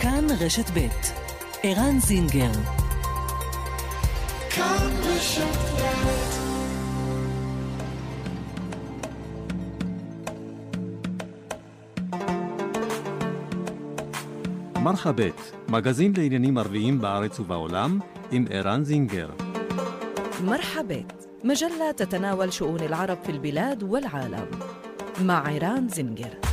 כאן רשת ב' ערן זינגר כאן רשת ב' מרחבת, מגזין לעניינים ערביים בארץ ובעולם, עם ערן זינגר. مرحبت مجلة تتناول شؤون العرب في البلاد والعالم مع عيران زنجر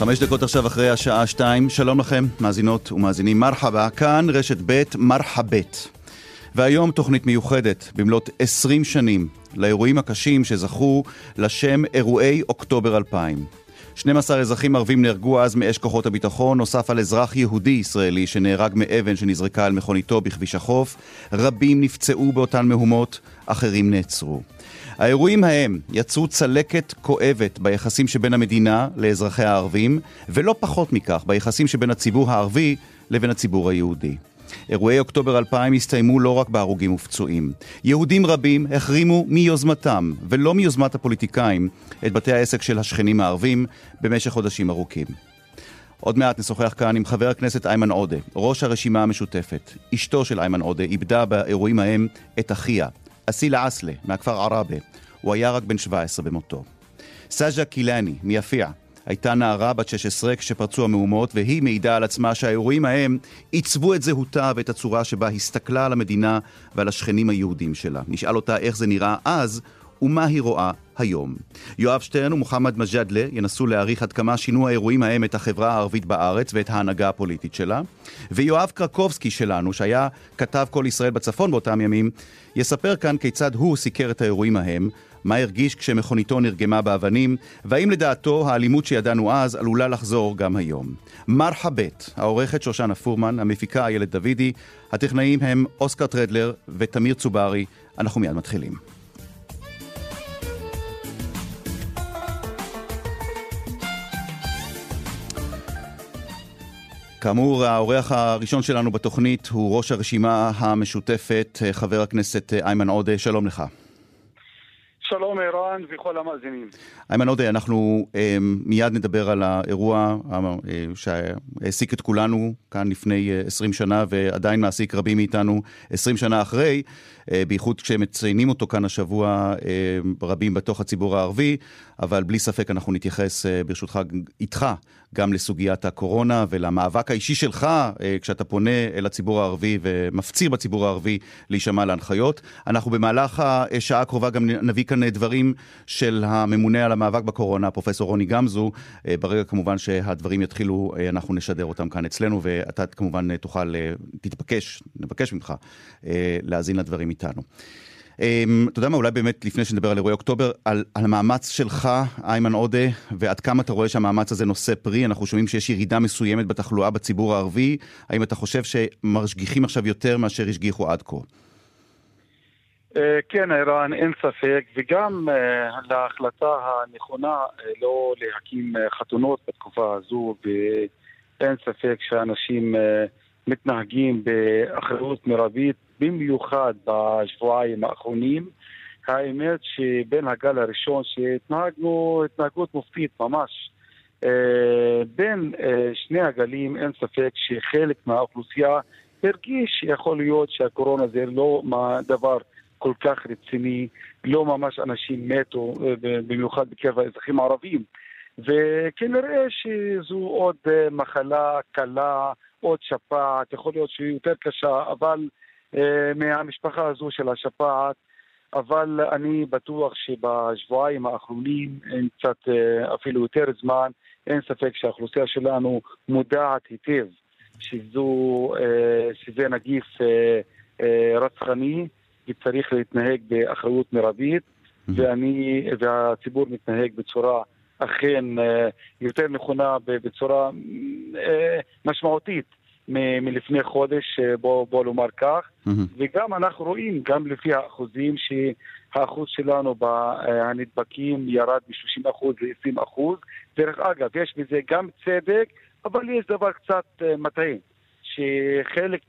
חמש דקות עכשיו אחרי השעה שתיים, שלום לכם, מאזינות ומאזינים מרחבה, כאן רשת ב' מרחבת. והיום תוכנית מיוחדת, במלאת עשרים שנים, לאירועים הקשים שזכו לשם אירועי אוקטובר 2000. 12 אזרחים ערבים נהרגו אז מאש כוחות הביטחון, נוסף על אזרח יהודי ישראלי שנהרג מאבן שנזרקה על מכוניתו בכביש החוף. רבים נפצעו באותן מהומות, אחרים נעצרו. האירועים ההם יצרו צלקת כואבת ביחסים שבין המדינה לאזרחיה הערבים, ולא פחות מכך ביחסים שבין הציבור הערבי לבין הציבור היהודי. אירועי אוקטובר 2000 הסתיימו לא רק בהרוגים ופצועים. יהודים רבים החרימו מיוזמתם, ולא מיוזמת הפוליטיקאים, את בתי העסק של השכנים הערבים במשך חודשים ארוכים. עוד מעט נשוחח כאן עם חבר הכנסת איימן עודה, ראש הרשימה המשותפת. אשתו של איימן עודה איבדה באירועים ההם את אחיה, אסילה עסלה, מהכפר עראבה. הוא היה רק בן 17 במותו. סאג'ה קילאני, מיפיע, הייתה נערה בת 16 כשפרצו המהומות, והיא מעידה על עצמה שהאירועים ההם עיצבו את זהותה ואת הצורה שבה הסתכלה על המדינה ועל השכנים היהודים שלה. נשאל אותה איך זה נראה אז, ומה היא רואה היום. יואב שטרן ומוחמד מג'אדלה ינסו להעריך עד כמה שינו האירועים ההם את החברה הערבית בארץ ואת ההנהגה הפוליטית שלה. ויואב קרקובסקי שלנו, שהיה כתב כל ישראל בצפון באותם ימים, יספר כאן כיצד הוא סיקר את האירועים ההם, מה הרגיש כשמכוניתו נרגמה באבנים, והאם לדעתו האלימות שידענו אז עלולה לחזור גם היום. מרחבת, העורכת שושנה פורמן, המפיקה איילת דוידי, הטכנאים הם אוסקר טרדלר ותמיר צוברי. אנחנו מיד מתחילים. כאמור, האורח הראשון שלנו בתוכנית הוא ראש הרשימה המשותפת, חבר הכנסת איימן עודה, שלום לך. שלום ערן וכל המאזינים. איימן עודה, אנחנו אה, מיד נדבר על האירוע אה, שהעסיק את כולנו כאן לפני אה, 20 שנה ועדיין מעסיק רבים מאיתנו 20 שנה אחרי, אה, בייחוד כשמציינים אותו כאן השבוע אה, רבים בתוך הציבור הערבי, אבל בלי ספק אנחנו נתייחס אה, ברשותך איתך גם לסוגיית הקורונה ולמאבק האישי שלך אה, כשאתה פונה אל הציבור הערבי ומפציר בציבור הערבי להישמע להנחיות. אנחנו במהלך השעה הקרובה גם נביא כאן דברים של הממונה על המאבק בקורונה, פרופסור רוני גמזו. אה, ברגע כמובן שהדברים יתחילו, אה, אנחנו נשדר אותם כאן אצלנו, ואתה כמובן תוכל, תתבקש, נבקש ממך להאזין לדברים איתנו. אתה יודע מה, אולי באמת לפני שנדבר על אירועי אוקטובר, על, על המאמץ שלך, איימן עודה, ועד כמה אתה רואה שהמאמץ הזה נושא פרי, אנחנו שומעים שיש ירידה מסוימת בתחלואה בציבור הערבי, האם אתה חושב שמשגיחים עכשיו יותר מאשר השגיחו עד כה? כן, ערן, אין ספק, וגם להחלטה הנכונה לא להקים חתונות בתקופה הזו, ואין ספק שאנשים מתנהגים באחריות מרבית במיוחד בשבועיים האחרונים. האמת שבין הגל הראשון שהתנהגנו התנהגות מופתית ממש. בין שני הגלים אין ספק שחלק מהאוכלוסייה הרגיש שיכול להיות שהקורונה זה לא דבר כל כך רציני, לא ממש אנשים מתו, במיוחד בקרב האזרחים הערבים. וכנראה שזו עוד מחלה קלה, עוד שפעת, יכול להיות שהיא יותר קשה, אבל מהמשפחה הזו של השפעת, אבל אני בטוח שבשבועיים האחרונים, עם קצת אפילו יותר זמן, אין ספק שהאוכלוסייה שלנו מודעת היטב שזו, שזה נגיף רצחני וצריך להתנהג באחריות מרבית, ואני, והציבור מתנהג בצורה אכן יותר נכונה, בצורה משמעותית. מ- מלפני חודש, אה, בוא, בוא לומר כך, מהמם. וגם אנחנו רואים, גם לפי האחוזים, שהאחוז שלנו בנדבקים ירד מ-30% ל-20%. דרך אגב, יש בזה גם צדק, אבל יש דבר קצת אה, מטעה, שחלק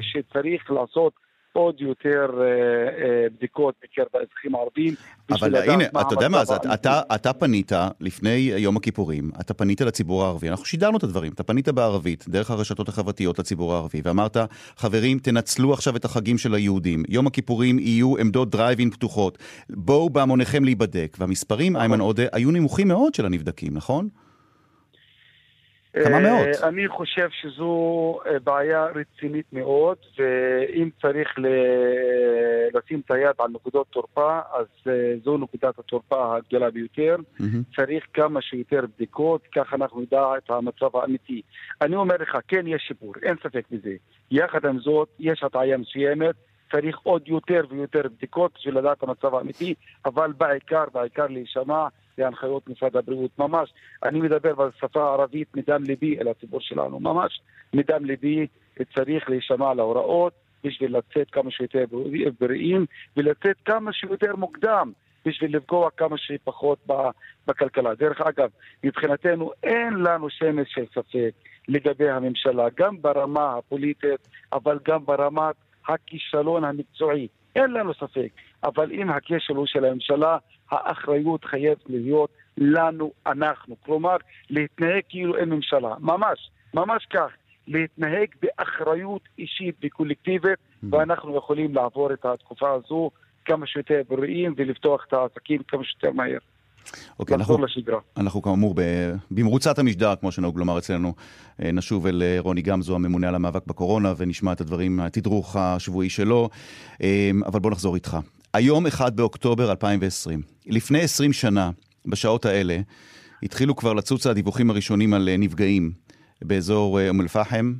שצריך לעשות עוד יותר אה, אה, בדיקות בקרב האזרחים הערבים. אבל הנה, אתה יודע מה, אז אתה. אתה, אתה פנית לפני יום הכיפורים, אתה פנית לציבור הערבי, אנחנו שידרנו את הדברים, אתה פנית בערבית, דרך הרשתות החברתיות לציבור הערבי, ואמרת, חברים, תנצלו עכשיו את החגים של היהודים, יום הכיפורים יהיו עמדות דרייב-אין פתוחות, בואו בהמוניכם להיבדק, והמספרים, איימן עודה, היו נמוכים מאוד של הנבדקים, נכון? כמה אה, מאות. אני חושב שזו אה, בעיה רצינית מאוד, ואם צריך לשים את היד על נקודות תורפה, אז אה, זו נקודת התורפה הגדולה ביותר. מהמם. צריך כמה שיותר בדיקות, כך אנחנו נדע את המצב האמיתי. אני אומר לך, כן, יש שיפור, אין ספק בזה. יחד עם זאת, יש הטעיה מסוימת, צריך עוד יותר ויותר בדיקות בשביל לדעת את המצב האמיתי, אבל בעיקר, בעיקר להישמע להנחיות משרד הבריאות, ממש. אני מדבר בשפה הערבית מדם ליבי אל הציבור שלנו, ממש מדם ליבי צריך להישמע להוראות בשביל לצאת כמה שיותר בריאים ולצאת כמה שיותר מוקדם. בשביל לפגוע כמה שפחות בכלכלה. דרך אגב, מבחינתנו אין לנו שמץ של ספק לגבי הממשלה, גם ברמה הפוליטית, אבל גם ברמת הכישלון המקצועי. אין לנו ספק. אבל אם הכשל הוא של הממשלה, האחריות חייבת להיות לנו, אנחנו. כלומר, להתנהג כאילו אין ממשלה. ממש, ממש כך. להתנהג באחריות אישית וקולקטיבית, ואנחנו יכולים לעבור את התקופה הזו כמה שיותר בריאים ולפתוח את העסקים כמה שיותר מהר. אוקיי, אנחנו, לשגרה. אנחנו כאמור במרוצת המשדר, כמו שנהוג לומר אצלנו, אה, נשוב אל אה, רוני גמזו, הממונה על המאבק בקורונה, ונשמע את הדברים, התדרוך השבועי שלו. אה, אבל בוא נחזור איתך. היום 1 באוקטובר 2020, לפני 20 שנה, בשעות האלה, התחילו כבר לצוץ הדיווחים הראשונים על נפגעים באזור אום אל-פחם,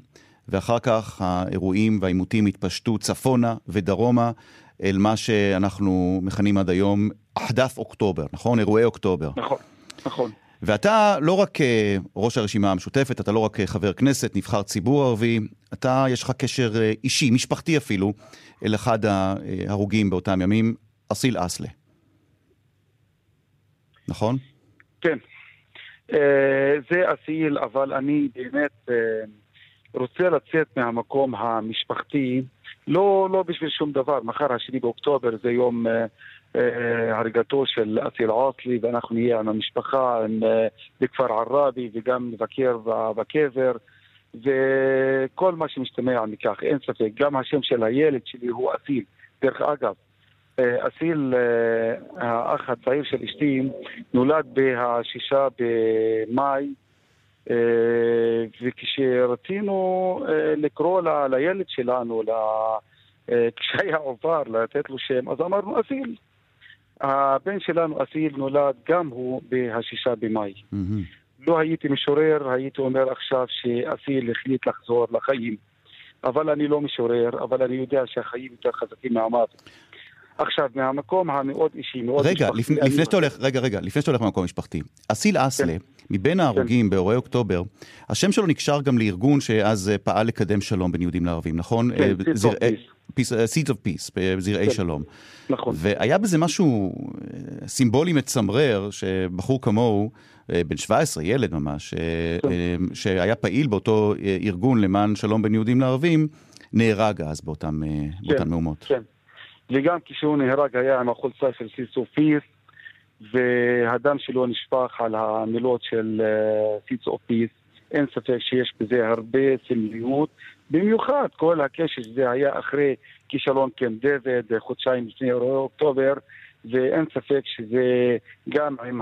ואחר כך האירועים והעימותים התפשטו צפונה ודרומה אל מה שאנחנו מכנים עד היום אחדף אוקטובר, נכון? אירועי אוקטובר. נכון, נכון. ואתה לא רק אה, ראש הרשימה המשותפת, אתה לא רק אה, חבר כנסת, נבחר ציבור ערבי, אתה, יש לך קשר אה, אישי, משפחתי אפילו, אל אחד ההרוגים באותם ימים, אסיל אסלה. נכון? כן. זה אסיל, אבל אני באמת רוצה לצאת מהמקום המשפחתי, לא, לא בשביל שום דבר. מחר השני באוקטובר זה יום הריגתו של אסיל עאסלי, ואנחנו נהיה עם המשפחה עם, אה, בכפר עראבי וגם נבקר בקבר. וכל מה שמשתמע מכך, אין ספק. גם השם של הילד שלי הוא אסיל. דרך אגב, אה, אסיל, אה, האח הצעיר של אשתי, נולד בהשישה במאי, אה, וכשרצינו אה, לקרוא לילד שלנו, אה, כשהיה עובר, לתת לו שם, אז אמרנו אסיל. הבן שלנו אסיל נולד גם הוא בהשישה במאי. לא הייתי משורר, הייתי אומר עכשיו שאסיל החליט לחזור לחיים. אבל אני לא משורר, אבל אני יודע שהחיים יותר חזקים מהמוות. עכשיו, מהמקום המאוד אישי, מאוד רגע, משפחתי, לפני, לפני שאתה הולך, רגע, רגע, לפני שאתה הולך למקום משפחתי. אסיל אסלה, מבין ההרוגים באירועי אוקטובר, השם שלו נקשר גם לארגון שאז אה, פעל לקדם שלום בין יהודים לערבים, נכון? כן, אה, זרעי- Seeds of Peace, בזרעי כן. שלום. נכון. והיה בזה משהו אה, סימבולי מצמרר, שבחור כמוהו, אה, בן 17, ילד ממש, אה, כן. אה, שהיה פעיל באותו אה, ארגון למען שלום בין יהודים לערבים, נהרג אז באותם, אה, באותן מהומות. כן. וגם כשהוא נהרג היה עם החולצה של סיסו פיס, והדם שלו נשפך על המילות של סיסו פיס. אין ספק שיש בזה הרבה סמליות, במיוחד כל הקשר שזה היה אחרי כישלון קמפ דיוויד, חודשיים לפני אירועי אוקטובר, ואין ספק שזה גם עם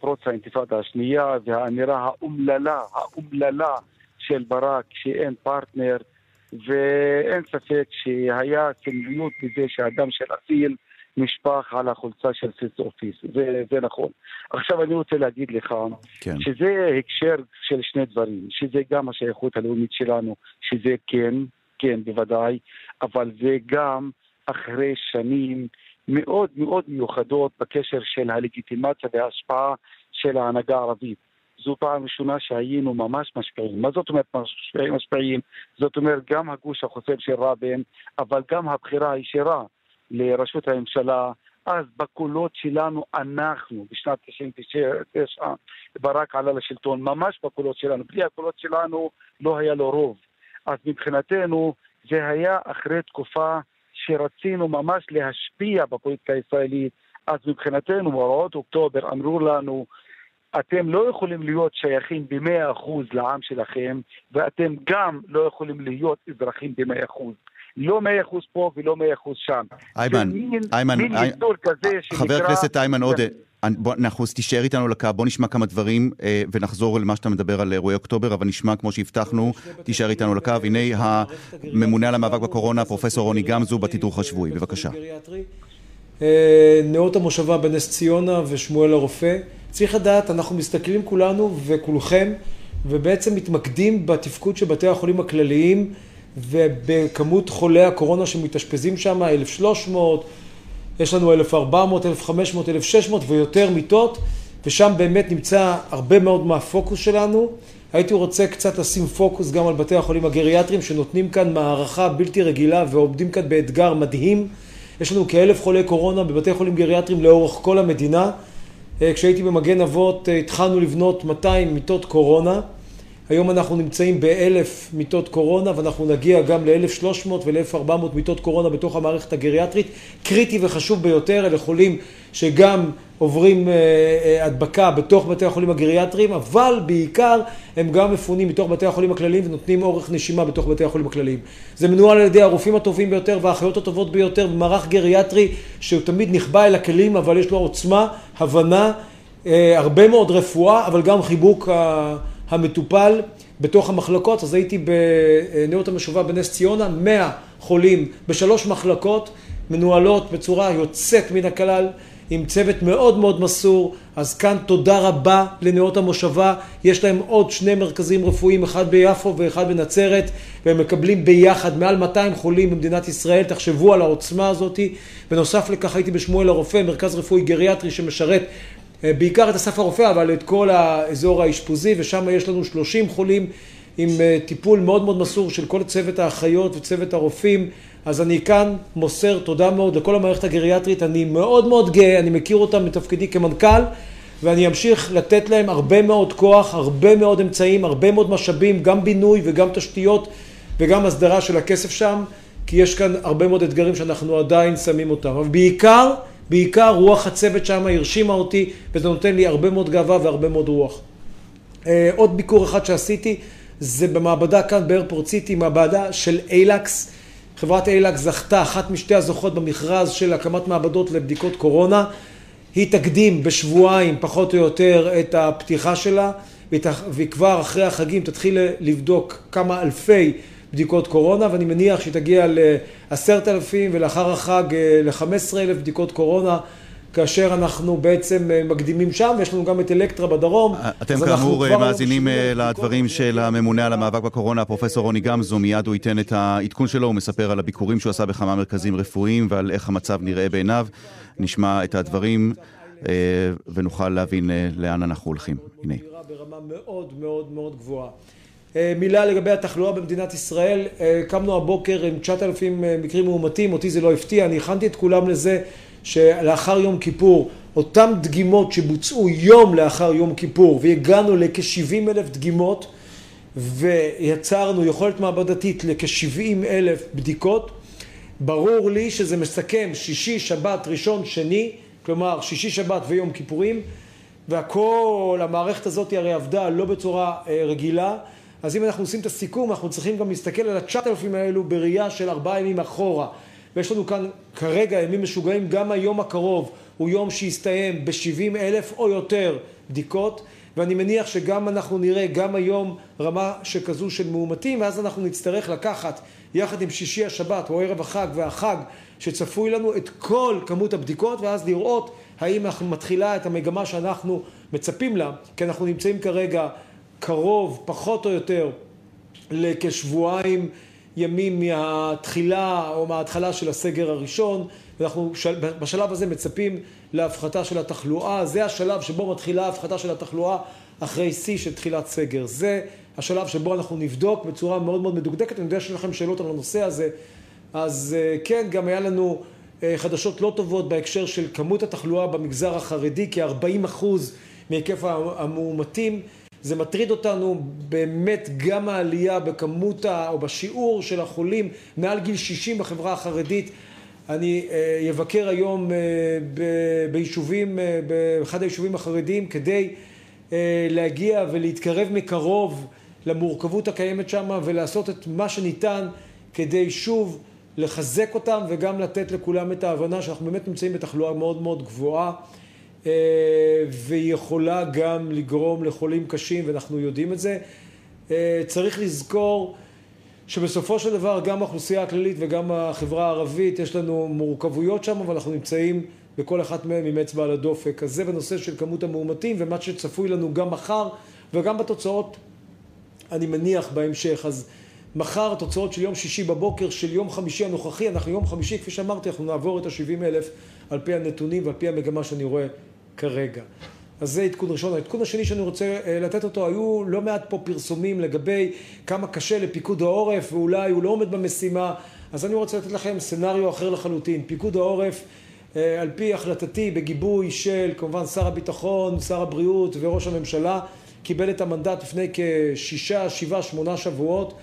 פרוץ האינתיפאדה השנייה והאמירה האומללה, האומללה של ברק שאין פרטנר ואין ספק שהיה סמליות בזה שהדם של אסיל נשפך על החולצה של Seeds of Peace, זה, זה נכון. עכשיו אני רוצה להגיד לך כן. שזה הקשר של שני דברים, שזה גם השייכות הלאומית שלנו, שזה כן, כן בוודאי, אבל זה גם אחרי שנים מאוד מאוד מיוחדות בקשר של הלגיטימציה וההשפעה של ההנהגה הערבית. זו פעם ראשונה שהיינו ממש משפיעים. מה זאת אומרת משפיעים? זאת אומרת גם הגוש החוסם של רבין, אבל גם הבחירה הישירה לראשות הממשלה, אז בקולות שלנו אנחנו, בשנת 99, ברק עלה לשלטון, ממש בקולות שלנו. בלי הקולות שלנו לא היה לו רוב. אז מבחינתנו זה היה אחרי תקופה שרצינו ממש להשפיע בפוליטיקה הישראלית. אז מבחינתנו, מאורעות אוקטובר אמרו לנו, אתם לא יכולים להיות שייכים במאה אחוז לעם שלכם, ואתם גם לא יכולים להיות אזרחים במאה אחוז. לא מאה אחוז פה ולא מאה אחוז שם. איימן, איימן, חבר הכנסת איימן עודה. בוא, נחוס, תישאר איתנו על הקו, בוא נשמע כמה דברים אה, ונחזור למה שאתה מדבר על אירועי אוקטובר, אבל נשמע כמו שהבטחנו, תישאר איתנו על הקו. הנה הממונה על המאבק בקורונה, פרופסור רוני גמזו, בתדרוך השבועי, בבקשה. אה, נאות המושבה בנס ציונה ושמואל הרופא. צריך לדעת, אנחנו מסתכלים כולנו וכולכם, ובעצם מתמקדים בתפקוד של בתי החולים הכלליים ובכמות חולי הקורונה שמתאשפזים שם, 1,300, יש לנו 1,400, 1,500, 1,600 ויותר מיטות, ושם באמת נמצא הרבה מאוד מהפוקוס שלנו. הייתי רוצה קצת לשים פוקוס גם על בתי החולים הגריאטריים שנותנים כאן מערכה בלתי רגילה ועומדים כאן באתגר מדהים. יש לנו כאלף חולי קורונה בבתי חולים גריאטריים לאורך כל המדינה. אה, כשהייתי במגן אבות אה, התחלנו לבנות 200 מיטות קורונה. היום אנחנו נמצאים באלף מיטות קורונה ואנחנו נגיע גם ל-1,300 ול-1,400 מיטות קורונה בתוך המערכת הגריאטרית. קריטי וחשוב ביותר, אלה חולים שגם עוברים אה, אה, הדבקה בתוך בתי החולים הגריאטריים, אבל בעיקר הם גם מפונים מתוך בתי החולים הכלליים ונותנים אורך נשימה בתוך בתי החולים הכלליים. זה מנוהל על ידי הרופאים הטובים ביותר והאחיות הטובות ביותר במערך גריאטרי שהוא תמיד נכבה אל הכלים, אבל יש לו עוצמה, הבנה, אה, הרבה מאוד רפואה, אבל גם חיבוק המטופל בתוך המחלקות. אז הייתי בנאות המשובה בנס ציונה, 100 חולים בשלוש מחלקות, מנוהלות בצורה יוצאת מן הכלל. עם צוות מאוד מאוד מסור, אז כאן תודה רבה לנאות המושבה, יש להם עוד שני מרכזים רפואיים, אחד ביפו ואחד בנצרת, והם מקבלים ביחד מעל 200 חולים במדינת ישראל, תחשבו על העוצמה הזאתי. בנוסף לכך הייתי בשמואל הרופא, מרכז רפואי גריאטרי שמשרת בעיקר את אסף הרופא, אבל את כל האזור האשפוזי, ושם יש לנו 30 חולים עם אה, טיפול מאוד מאוד מסור של כל צוות האחיות וצוות הרופאים. אז אני כאן מוסר תודה מאוד לכל המערכת הגריאטרית, אני מאוד מאוד גאה, אני מכיר אותם בתפקידי כמנכ"ל, ואני אמשיך לתת להם הרבה מאוד כוח, הרבה מאוד אמצעים, הרבה מאוד משאבים, גם בינוי וגם תשתיות וגם הסדרה של הכסף שם, כי יש כאן הרבה מאוד אתגרים שאנחנו עדיין שמים אותם. אבל בעיקר, בעיקר רוח הצוות שם הרשימה אותי, וזה נותן לי הרבה מאוד גאווה והרבה מאוד רוח. אה, עוד ביקור אחד שעשיתי, זה במעבדה כאן באיירפורט סיטי, מעבדה של אילקס. חברת אילק זכתה, אחת משתי הזוכות במכרז של הקמת מעבדות לבדיקות קורונה. היא תקדים בשבועיים פחות או יותר את הפתיחה שלה, והיא כבר אחרי החגים תתחיל לבדוק כמה אלפי בדיקות קורונה, ואני מניח שהיא תגיע לעשרת אלפים ולאחר החג אה, לחמש עשרה אלף בדיקות קורונה. כאשר אנחנו בעצם אה, מקדימים שם, ויש לנו גם את אלקטרה בדרום. אתם כאמור מאזינים אה, לדברים של הממונה על המאבק בקורונה, הפרופסור רוני גמזו, מיד הוא ייתן את העדכון שלו, הוא מספר על הביקורים שהוא עשה בכמה מרכזים רפואיים ועל איך המצב נראה בעיניו. נשמע את הדברים אה, ונוכל להבין לאן אנחנו הולכים. הנה. ברמה מאוד מאוד מאוד גבוהה. מילה לגבי התחלואה במדינת ישראל, קמנו הבוקר עם 9,000 מקרים מאומתים, אותי זה לא הפתיע, אני הכנתי את כולם לזה. שלאחר יום כיפור, אותן דגימות שבוצעו יום לאחר יום כיפור, והגענו לכ-70 אלף דגימות, ויצרנו יכולת מעבדתית לכ-70 אלף בדיקות, ברור לי שזה מסכם שישי, שבת, ראשון, שני, כלומר שישי, שבת ויום כיפורים, והכל, המערכת הזאת הרי עבדה לא בצורה אה, רגילה, אז אם אנחנו עושים את הסיכום, אנחנו צריכים גם להסתכל על התשעת אלפים האלו בראייה של ארבעה ימים אחורה. ויש לנו כאן כרגע ימים משוגעים, גם היום הקרוב הוא יום שיסתיים ב-70 אלף או יותר בדיקות, ואני מניח שגם אנחנו נראה גם היום רמה שכזו של מאומתים, ואז אנחנו נצטרך לקחת יחד עם שישי השבת או ערב החג והחג שצפוי לנו את כל כמות הבדיקות, ואז לראות האם אנחנו מתחילה את המגמה שאנחנו מצפים לה, כי אנחנו נמצאים כרגע קרוב, פחות או יותר, לכשבועיים ימים מהתחילה או מההתחלה של הסגר הראשון, ואנחנו בשלב הזה מצפים להפחתה של התחלואה, זה השלב שבו מתחילה ההפחתה של התחלואה אחרי שיא של תחילת סגר. זה השלב שבו אנחנו נבדוק בצורה מאוד מאוד מדוקדקת, אני יודע שיש לכם שאלות על הנושא הזה, אז אה, כן, גם היה לנו אה, חדשות לא טובות בהקשר של כמות התחלואה במגזר החרדי, כ-40 אחוז מהיקף המאומתים. זה מטריד אותנו באמת גם העלייה בכמות ה, או בשיעור של החולים מעל גיל 60 בחברה החרדית. אני אבקר אה, היום ביישובים, באחד היישובים החרדיים כדי להגיע ולהתקרב מקרוב למורכבות הקיימת שם ולעשות את מה שניתן כדי שוב לחזק אותם וגם לתת לכולם את ההבנה שאנחנו באמת נמצאים בתחלואה מאוד מאוד גבוהה אה, והיא יכולה גם לגרום לחולים קשים ואנחנו יודעים את זה. אה, צריך לזכור שבסופו של דבר גם האוכלוסייה הכללית וגם החברה הערבית יש לנו מורכבויות שם ואנחנו נמצאים בכל אחת מהן עם אצבע על הדופק. אז זה בנושא של כמות המאומתים ומה שצפוי לנו גם מחר וגם בתוצאות אני מניח בהמשך. אז מחר התוצאות של יום שישי בבוקר של יום חמישי הנוכחי, אנחנו יום חמישי, כפי שאמרתי, אנחנו נעבור את ה-70 אלף על פי הנתונים ועל פי המגמה שאני רואה כרגע. אז זה עדכון ראשון. העדכון השני שאני רוצה אה, לתת אותו, היו לא מעט פה פרסומים לגבי כמה קשה לפיקוד העורף ואולי הוא לא עומד במשימה, אז אני רוצה לתת לכם סצנריו אחר לחלוטין. פיקוד העורף, אה, על פי החלטתי, בגיבוי של כמובן שר הביטחון, שר הבריאות וראש הממשלה, קיבל את המנדט לפני כשישה, שבעה, שמונה שבועות.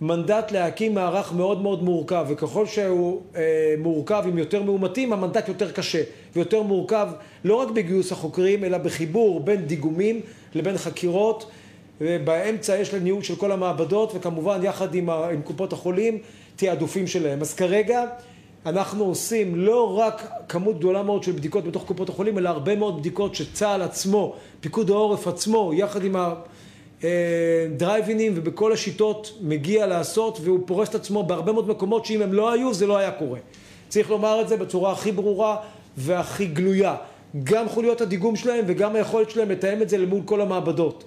מנדט להקים מערך מאוד מאוד מורכב, וככל שהוא אה, מורכב עם יותר מאומתים, המנדט יותר קשה, ויותר מורכב לא רק בגיוס החוקרים, אלא בחיבור בין דיגומים לבין חקירות, ובאמצע יש לניהול של כל המעבדות, וכמובן יחד עם, ה, עם קופות החולים, תעדופים שלהם. אז כרגע אנחנו עושים לא רק כמות גדולה מאוד של בדיקות בתוך קופות החולים, אלא הרבה מאוד בדיקות שצה"ל עצמו, פיקוד העורף עצמו, יחד עם ה... דרייבינים ובכל השיטות מגיע לעשות והוא פורס את עצמו בהרבה מאוד מקומות שאם הם לא היו זה לא היה קורה. צריך לומר את זה בצורה הכי ברורה והכי גלויה. גם חוליות הדיגום שלהם וגם היכולת שלהם לתאם את זה למול כל המעבדות.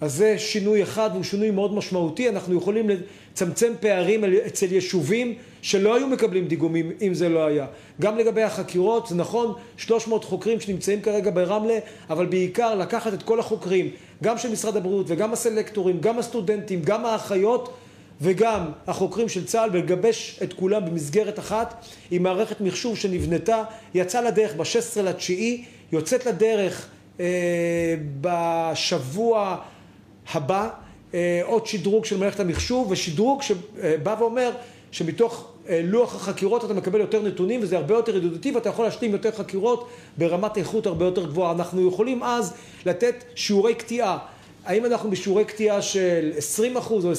אז זה שינוי אחד והוא שינוי מאוד משמעותי, אנחנו יכולים לצמצם פערים אצל יישובים שלא היו מקבלים דיגומים אם זה לא היה. גם לגבי החקירות, זה נכון, 300 חוקרים שנמצאים כרגע ברמלה, אבל בעיקר לקחת את כל החוקרים, גם של משרד הבריאות וגם הסלקטורים, גם הסטודנטים, גם האחיות וגם החוקרים של צה"ל ולגבש את כולם במסגרת אחת עם מערכת מחשוב שנבנתה, יצאה לדרך ב-16 לתשיעי, יוצאת לדרך אה, בשבוע הבא אה, עוד שדרוג של מערכת המחשוב ושדרוג שבא ואומר שמתוך לוח החקירות אתה מקבל יותר נתונים וזה הרבה יותר ידידותי ואתה יכול להשלים יותר חקירות ברמת איכות הרבה יותר גבוהה. אנחנו יכולים אז לתת שיעורי קטיעה. האם אנחנו בשיעורי קטיעה של 20% או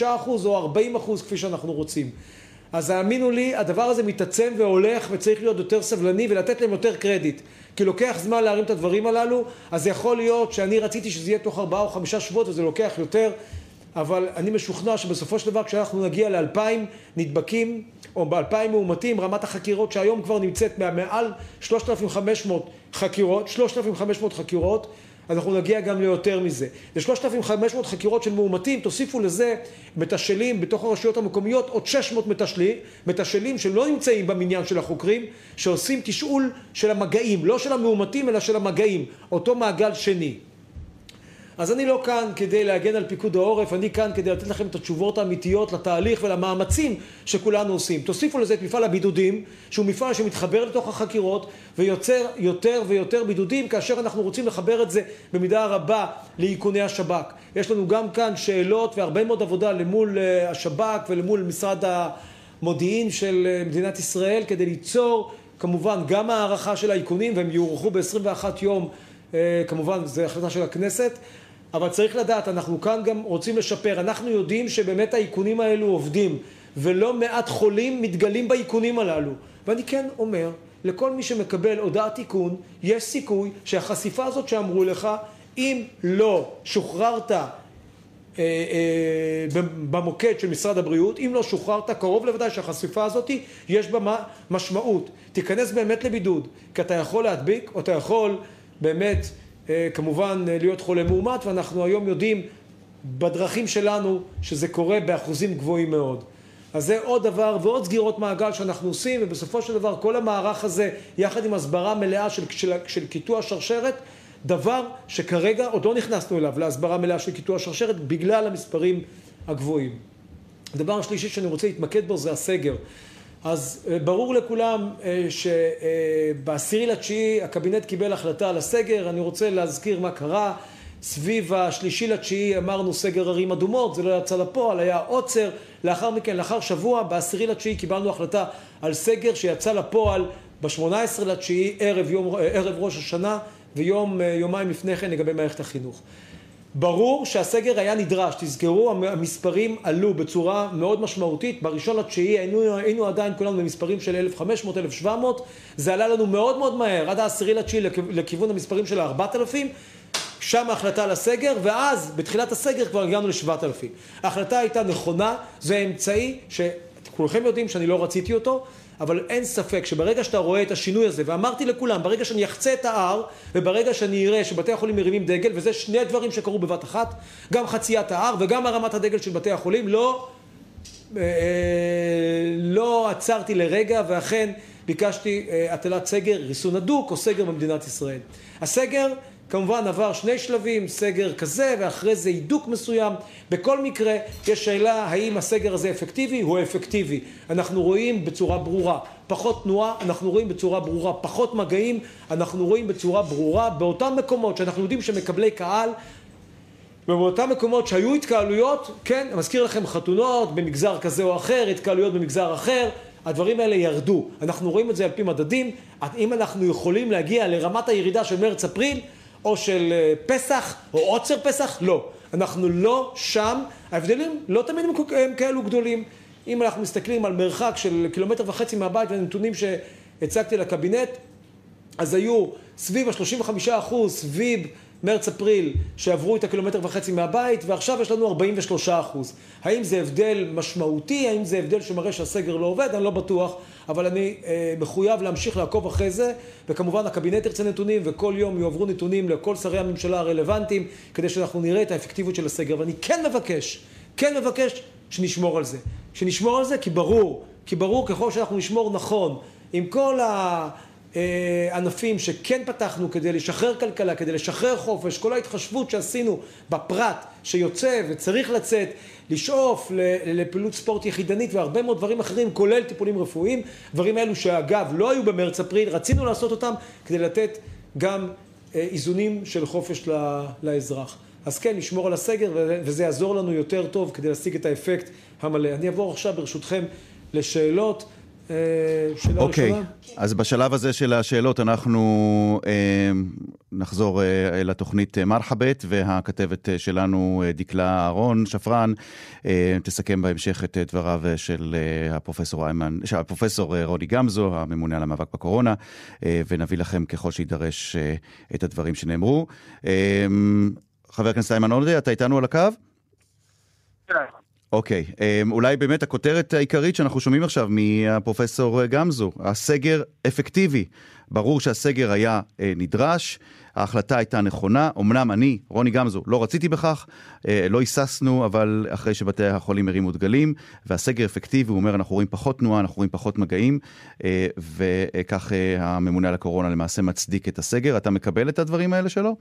25% או 40% כפי שאנחנו רוצים. אז האמינו לי, הדבר הזה מתעצם והולך וצריך להיות יותר סבלני ולתת להם יותר קרדיט. כי לוקח זמן להרים את הדברים הללו, אז יכול להיות שאני רציתי שזה יהיה תוך ארבעה או חמישה שבועות וזה לוקח יותר, אבל אני משוכנע שבסופו של דבר כשאנחנו נגיע לאלפיים נדבקים או באלפיים מאומתים, רמת החקירות שהיום כבר נמצאת מעל 3,500 חקירות, 3,500 חקירות, אנחנו נגיע גם ליותר מזה. ל-3,500 חקירות של מאומתים, תוסיפו לזה מתשאלים בתוך הרשויות המקומיות, עוד 600 מתשאלים, מתשאלים שלא נמצאים במניין של החוקרים, שעושים תשאול של המגעים, לא של המאומתים אלא של המגעים, אותו מעגל שני. אז אני לא כאן כדי להגן על פיקוד העורף, אני כאן כדי לתת לכם את התשובות האמיתיות לתהליך ולמאמצים שכולנו עושים. תוסיפו לזה את מפעל הבידודים, שהוא מפעל שמתחבר לתוך החקירות ויוצר יותר ויותר בידודים, כאשר אנחנו רוצים לחבר את זה במידה רבה לאיכוני השב"כ. יש לנו גם כאן שאלות והרבה מאוד עבודה למול אה, השב"כ ולמול משרד המודיעין של אה, מדינת ישראל כדי ליצור כמובן גם הערכה של האיכונים והם יוארכו ב-21 יום אה, כמובן זו החלטה של הכנסת אבל צריך לדעת, אנחנו כאן גם רוצים לשפר. אנחנו יודעים שבאמת האיכונים האלו עובדים, ולא מעט חולים מתגלים באיכונים הללו. ואני כן אומר, לכל מי שמקבל הודעת איכון, יש סיכוי שהחשיפה הזאת שאמרו לך, אם לא שוחררת אה, אה, במוקד של משרד הבריאות, אם לא שוחררת, קרוב לוודאי שהחשיפה הזאת יש בה משמעות. תיכנס באמת לבידוד, כי אתה יכול להדביק, או אתה יכול באמת כמובן אה, להיות חולה מאומת, ואנחנו היום יודעים בדרכים שלנו שזה קורה באחוזים גבוהים מאוד. אז זה עוד דבר ועוד סגירות מעגל שאנחנו עושים, ובסופו של דבר כל המערך הזה, יחד עם הסברה מלאה של, של, של קיטוע שרשרת, דבר שכרגע עוד לא נכנסנו אליו, להסברה מלאה של קיטוע שרשרת, בגלל המספרים הגבוהים. הדבר השלישי שאני רוצה להתמקד בו זה הסגר. אז אה, ברור לכולם אה, שבעשירי לתשיעי הקבינט קיבל החלטה על הסגר, אני רוצה להזכיר מה קרה. סביב השלישי לתשיעי אמרנו סגר ערים אדומות, זה לא יצא לפועל, היה עוצר. לאחר מכן, לאחר שבוע, בעשירי לתשיעי קיבלנו החלטה על סגר שיצא לפועל ב-18 לתשיעי, ערב, יום, ערב ראש השנה, ויום, יומיים לפני כן לגבי מערכת החינוך. ברור שהסגר היה נדרש, תזכרו, המספרים עלו בצורה מאוד משמעותית, בראשון לתשיעי היינו, היינו עדיין כולנו במספרים של 1,500-1,700, זה עלה לנו מאוד מאוד מהר, עד העשירי לתשיעי לכיוון המספרים של ה-4,000, שם ההחלטה על הסגר, ואז בתחילת הסגר כבר הגענו לשבעת אלפים. ההחלטה הייתה נכונה, זה אמצעי שכולכם יודעים שאני לא רציתי אותו, אבל אין ספק שברגע שאתה רואה את השינוי הזה, ואמרתי לכולם, ברגע שאני אחצה את ההר, וברגע שאני אראה שבתי החולים מרימים דגל, וזה שני דברים שקרו בבת אחת, גם חציית ההר וגם הרמת הדגל של בתי החולים, לא, אה, לא עצרתי לרגע, ואכן ביקשתי אה, הטלת סגר, ריסון הדוק או סגר במדינת ישראל. הסגר כמובן עבר שני שלבים, סגר כזה ואחרי זה הידוק מסוים. בכל מקרה יש שאלה האם הסגר הזה אפקטיבי? הוא אפקטיבי. אנחנו רואים בצורה ברורה פחות תנועה, אנחנו רואים בצורה ברורה פחות מגעים, אנחנו רואים בצורה ברורה באותם מקומות שאנחנו יודעים שמקבלי קהל ובאותם מקומות שהיו התקהלויות, כן, אני מזכיר לכם חתונות במגזר כזה או אחר, התקהלויות במגזר אחר, הדברים האלה ירדו. אנחנו רואים את זה על פי מדדים. אם אנחנו יכולים להגיע לרמת הירידה של מרץ-אפריל, או של אה, פסח, או עוצר פסח, לא. אנחנו לא שם, ההבדלים לא תמיד הם כאלו גדולים. אם אנחנו מסתכלים על מרחק של קילומטר וחצי מהבית והנתונים שהצגתי לקבינט, אז היו סביב ה-35 אחוז, סביב מרץ-אפריל שעברו את הקילומטר וחצי מהבית, ועכשיו יש לנו 43 אחוז. האם זה הבדל משמעותי? האם זה הבדל שמראה שהסגר לא עובד? אני לא בטוח, אבל אני אה, מחויב להמשיך לעקוב אחרי זה, וכמובן הקבינט ירצה נתונים, וכל יום יועברו נתונים לכל שרי הממשלה הרלוונטיים, כדי שאנחנו נראה את האפקטיביות של הסגר. ואני כן מבקש, כן מבקש שנשמור על זה. שנשמור על זה כי ברור, כי ברור ככל שאנחנו נשמור נכון, עם כל ה... אה, ענפים שכן פתחנו כדי לשחרר כלכלה, כדי לשחרר חופש, כל ההתחשבות שעשינו בפרט שיוצא וצריך לצאת, לשאוף לפעילות ספורט יחידנית והרבה מאוד דברים אחרים, כולל טיפולים רפואיים, דברים אלו שאגב לא היו במרץ-אפריל, רצינו לעשות אותם כדי לתת גם אה, איזונים של חופש לאזרח. אז כן, נשמור על הסגר וזה יעזור לנו יותר טוב כדי להשיג את האפקט המלא. אני אעבור עכשיו ברשותכם לשאלות. אה, שאלה אוקיי, ראשונה. אז בשלב הזה של השאלות אנחנו אה, נחזור אה, לתוכנית אה, מרחבת, והכתבת אה, שלנו, אה, דקלה אהרון שפרן, אה, תסכם בהמשך את אה, דבריו של אה, הפרופסור איימן, של הפרופסור אה, רוני גמזו, הממונה על המאבק בקורונה, אה, ונביא לכם ככל שיידרש אה, את הדברים שנאמרו. אה, חבר הכנסת איימן עודה, אתה איתנו על הקו? אוקיי, אמ, אולי באמת הכותרת העיקרית שאנחנו שומעים עכשיו מהפרופסור גמזו, הסגר אפקטיבי. ברור שהסגר היה אה, נדרש, ההחלטה הייתה נכונה, אמנם אני, רוני גמזו, לא רציתי בכך, אה, לא היססנו, אבל אחרי שבתי החולים הרימו דגלים, והסגר אפקטיבי, הוא אומר, אנחנו רואים פחות תנועה, אנחנו רואים פחות מגעים, אה, וכך הממונה על הקורונה למעשה מצדיק את הסגר. אתה מקבל את הדברים האלה שלו?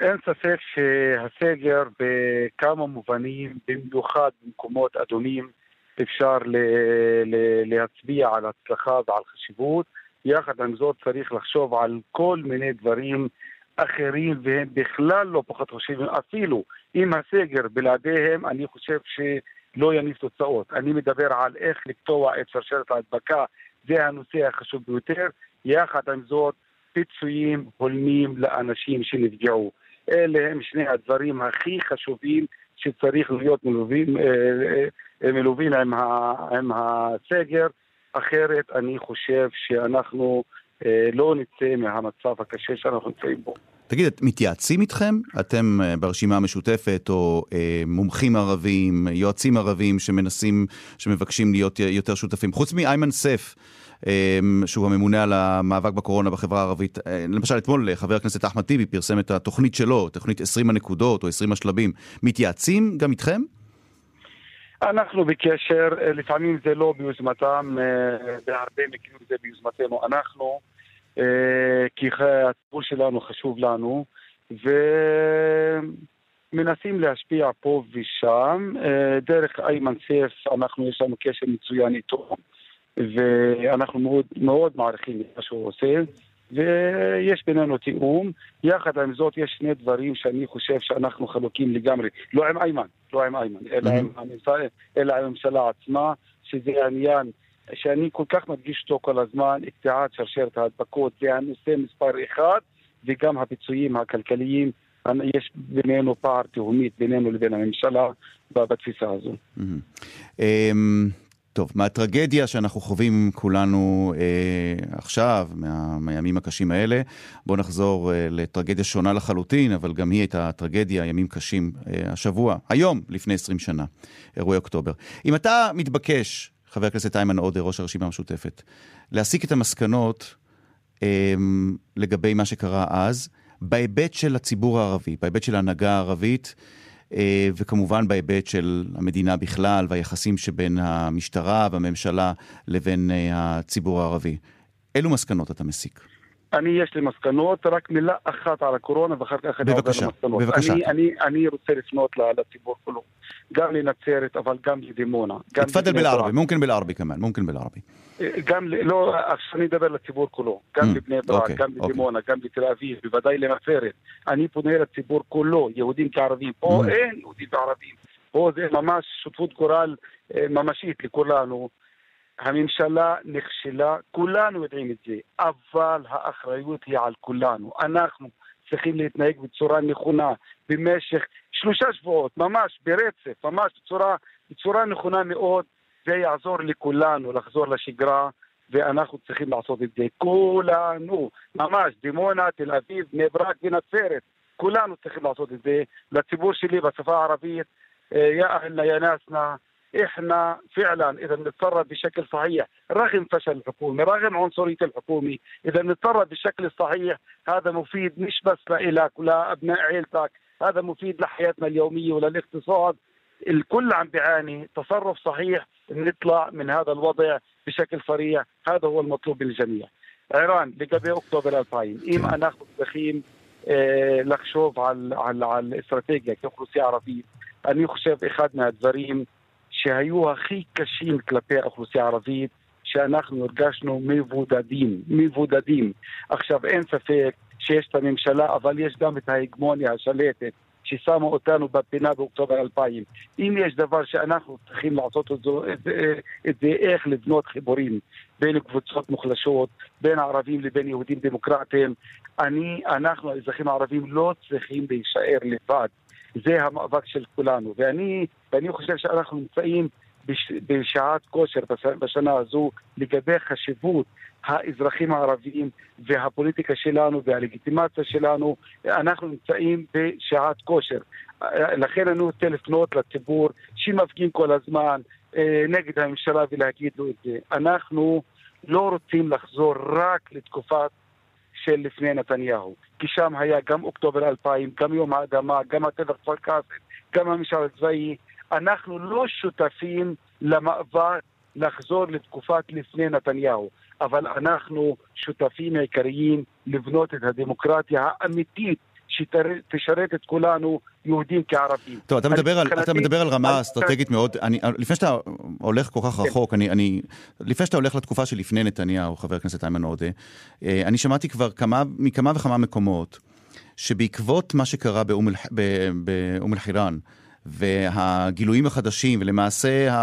אין ספק שהסגר בכמה מובנים, במיוחד במקומות אדומים, אפשר להצביע על הצלחה ועל חשיבות. יחד עם זאת צריך לחשוב על כל מיני דברים אחרים והם בכלל לא פחות חשובים. אפילו אם הסגר בלעדיהם, אני חושב שלא יניב תוצאות. אני מדבר על איך לקטוע את שרשרת ההדבקה, זה הנושא החשוב ביותר. יחד עם זאת, פיצויים הולמים לאנשים שנפגעו. אלה הם שני הדברים הכי חשובים שצריך להיות מלווים, אה, אה, מלווים עם, ה, עם הסגר, אחרת אני חושב שאנחנו אה, לא נצא מהמצב הקשה שאנחנו נמצאים בו. תגיד, את מתייעצים איתכם? אתם ברשימה המשותפת, או אה, מומחים ערבים, יועצים ערבים שמנסים, שמבקשים להיות יותר שותפים? חוץ מאיימן סף, שהוא הממונה על המאבק בקורונה בחברה הערבית. אה, למשל, אתמול אה, חבר הכנסת אחמד טיבי פרסם את התוכנית שלו, תוכנית 20 הנקודות או 20 השלבים. מתייעצים גם איתכם? אנחנו בקשר, אה, לפעמים זה לא ביוזמתם, בהרבה מקרים זה ביוזמתנו אנחנו, כי הציבור שלנו חשוב לנו, ומנסים להשפיע פה ושם. דרך איימן סייף, אנחנו, יש לנו קשר מצוין איתו, ואנחנו מאוד, מאוד מעריכים את מה שהוא עושה. ויש בינינו תיאום. יחד עם זאת, יש שני דברים שאני חושב שאנחנו חלוקים לגמרי. לא עם איימן, לא עם איימן, אלא, עם, הממשלה, אלא עם הממשלה עצמה, שזה העניין שאני כל כך מדגיש אותו כל הזמן, קטיעת שרשרת ההדבקות, זה הנושא מספר אחד, וגם הפיצויים הכלכליים. יש בינינו פער תהומית בינינו לבין הממשלה בתפיסה הזו. טוב, מהטרגדיה שאנחנו חווים כולנו אה, עכשיו, מה, מהימים הקשים האלה, בואו נחזור אה, לטרגדיה שונה לחלוטין, אבל גם היא הייתה טרגדיה, ימים קשים אה, השבוע, היום, לפני 20 שנה, אירועי אוקטובר. אם אתה מתבקש, חבר הכנסת איימן עודה, ראש הרשימה המשותפת, להסיק את המסקנות אה, לגבי מה שקרה אז, בהיבט של הציבור הערבי, בהיבט של ההנהגה הערבית, וכמובן בהיבט של המדינה בכלל והיחסים שבין המשטרה והממשלה לבין אה, הציבור הערבי. אילו מסקנות אתה מסיק? אני, יש לי מסקנות, רק מילה אחת על הקורונה ואחר כך אני עובר למסקנות. בבקשה. אני, אני, אני רוצה לפנות לציבור כולו, גם לנצרת אבל גם לדימונה. תפדל בלערבי, מומכן בלערבי כמובן, מומכן בלערבי. גם, לא, עכשיו אני אדבר לציבור כולו, גם mm, לבני ברק, גם לדימונה. גם לתל אביב, בוודאי לנצרת. אני פונה לציבור כולו, יהודים כערבים. פה mm. אין יהודים וערבים. פה זה ממש שותפות גורל אה, ממשית לכולנו. הממשלה נכשלה, כולנו יודעים את זה, אבל האחריות היא על כולנו. אנחנו צריכים להתנהג בצורה נכונה במשך שלושה שבועות, ממש ברצף, ממש בצורה, בצורה נכונה מאוד. זה יעזור לכולנו לחזור לשגרה, ואנחנו צריכים לעשות את זה. כולנו, ממש, דימונה, תל אביב, בני ברק ונצרת, כולנו צריכים לעשות את זה. לציבור שלי בשפה הערבית, يا أهلنا يا ناسنا احنا فعلا اذا نتصرف بشكل صحيح رغم فشل الحكومه رغم عنصريه الحكومه اذا نتصرف بالشكل الصحيح هذا مفيد مش بس لك ولابناء عيلتك هذا مفيد لحياتنا اليوميه وللاقتصاد الكل عم بيعاني تصرف صحيح نطلع من هذا الوضع بشكل صريح هذا هو المطلوب من الجميع عيران לגבי אוקטובר 2000 אם אנחנו צריכים אה, לחשוב על, על, על אסטרטגיה כאוכלוסייה ערבית אני חושב אחד מהדברים שהיו הכי קשים כלפי האוכלוסייה הערבית שאנחנו הרגשנו מבודדים, מבודדים. עכשיו אין ספק שיש את הממשלה אבל יש גם את ההגמוניה השלטת ששמה אותנו בפינה באוקטובר 2000. אם יש דבר שאנחנו צריכים לעשות את זה, את זה איך לבנות חיבורים בין קבוצות מוחלשות, בין ערבים לבין יהודים דמוקרטיים, אני, אנחנו האזרחים הערבים לא צריכים להישאר לבד. זה המאבק של כולנו. ואני, ואני חושב שאנחנו נמצאים בש, בשעת כושר בשנה הזו לגבי חשיבות האזרחים הערבים והפוליטיקה שלנו והלגיטימציה שלנו, אנחנו נמצאים בשעת כושר. לכן אני רוצה לפנות לציבור שמפגין כל הזמן אה, נגד הממשלה ולהגיד לו את זה. אנחנו לא רוצים לחזור רק לתקופת של לפני נתניהו, כי שם היה גם אוקטובר 2000, גם יום האדמה, גם הטבח כפר קאסם, גם המשל הצבאי. אנחנו לא שותפים למאבק לחזור לתקופת לפני נתניהו. אבל אנחנו שותפים עיקריים לבנות את הדמוקרטיה האמיתית שתשרת את כולנו, יהודים כערבים. טוב, אתה מדבר, על, אתה מדבר על רמה אסטרטגית מאוד, אני, לפני שאתה הולך כל כך כן. רחוק, אני, אני, לפני שאתה הולך לתקופה שלפני נתניהו, חבר הכנסת איימן עודה, אה, אני שמעתי כבר כמה, מכמה וכמה מקומות, שבעקבות מה שקרה באום אל-חיראן, והגילויים החדשים, ולמעשה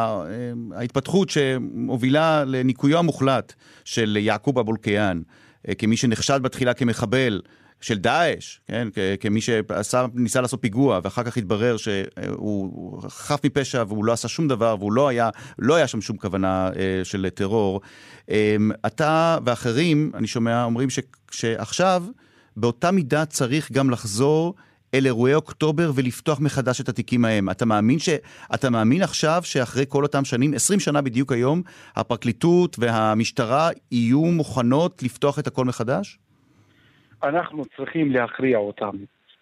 ההתפתחות שמובילה לניקויו המוחלט של יעקוב אבו אלקיעאן, אה, כמי שנחשד בתחילה כמחבל, של דאעש, כן, כמי שניסה לעשות פיגוע, ואחר כך התברר שהוא חף מפשע והוא לא עשה שום דבר, והוא לא היה, לא היה שם שום כוונה אה, של טרור. אה, אתה ואחרים, אני שומע, אומרים ש, שעכשיו, באותה מידה צריך גם לחזור אל אירועי אוקטובר ולפתוח מחדש את התיקים ההם. אתה מאמין, ש... אתה מאמין עכשיו שאחרי כל אותם שנים, 20 שנה בדיוק היום, הפרקליטות והמשטרה יהיו מוכנות לפתוח את הכל מחדש? אנחנו צריכים להכריע אותם.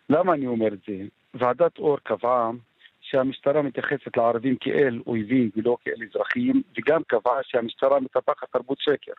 למה אני אומר את זה? ועדת אור קבעה שהמשטרה מתייחסת לערבים כאל אויבים ולא כאל אזרחים, וגם קבעה שהמשטרה מטפחת תרבות שקר.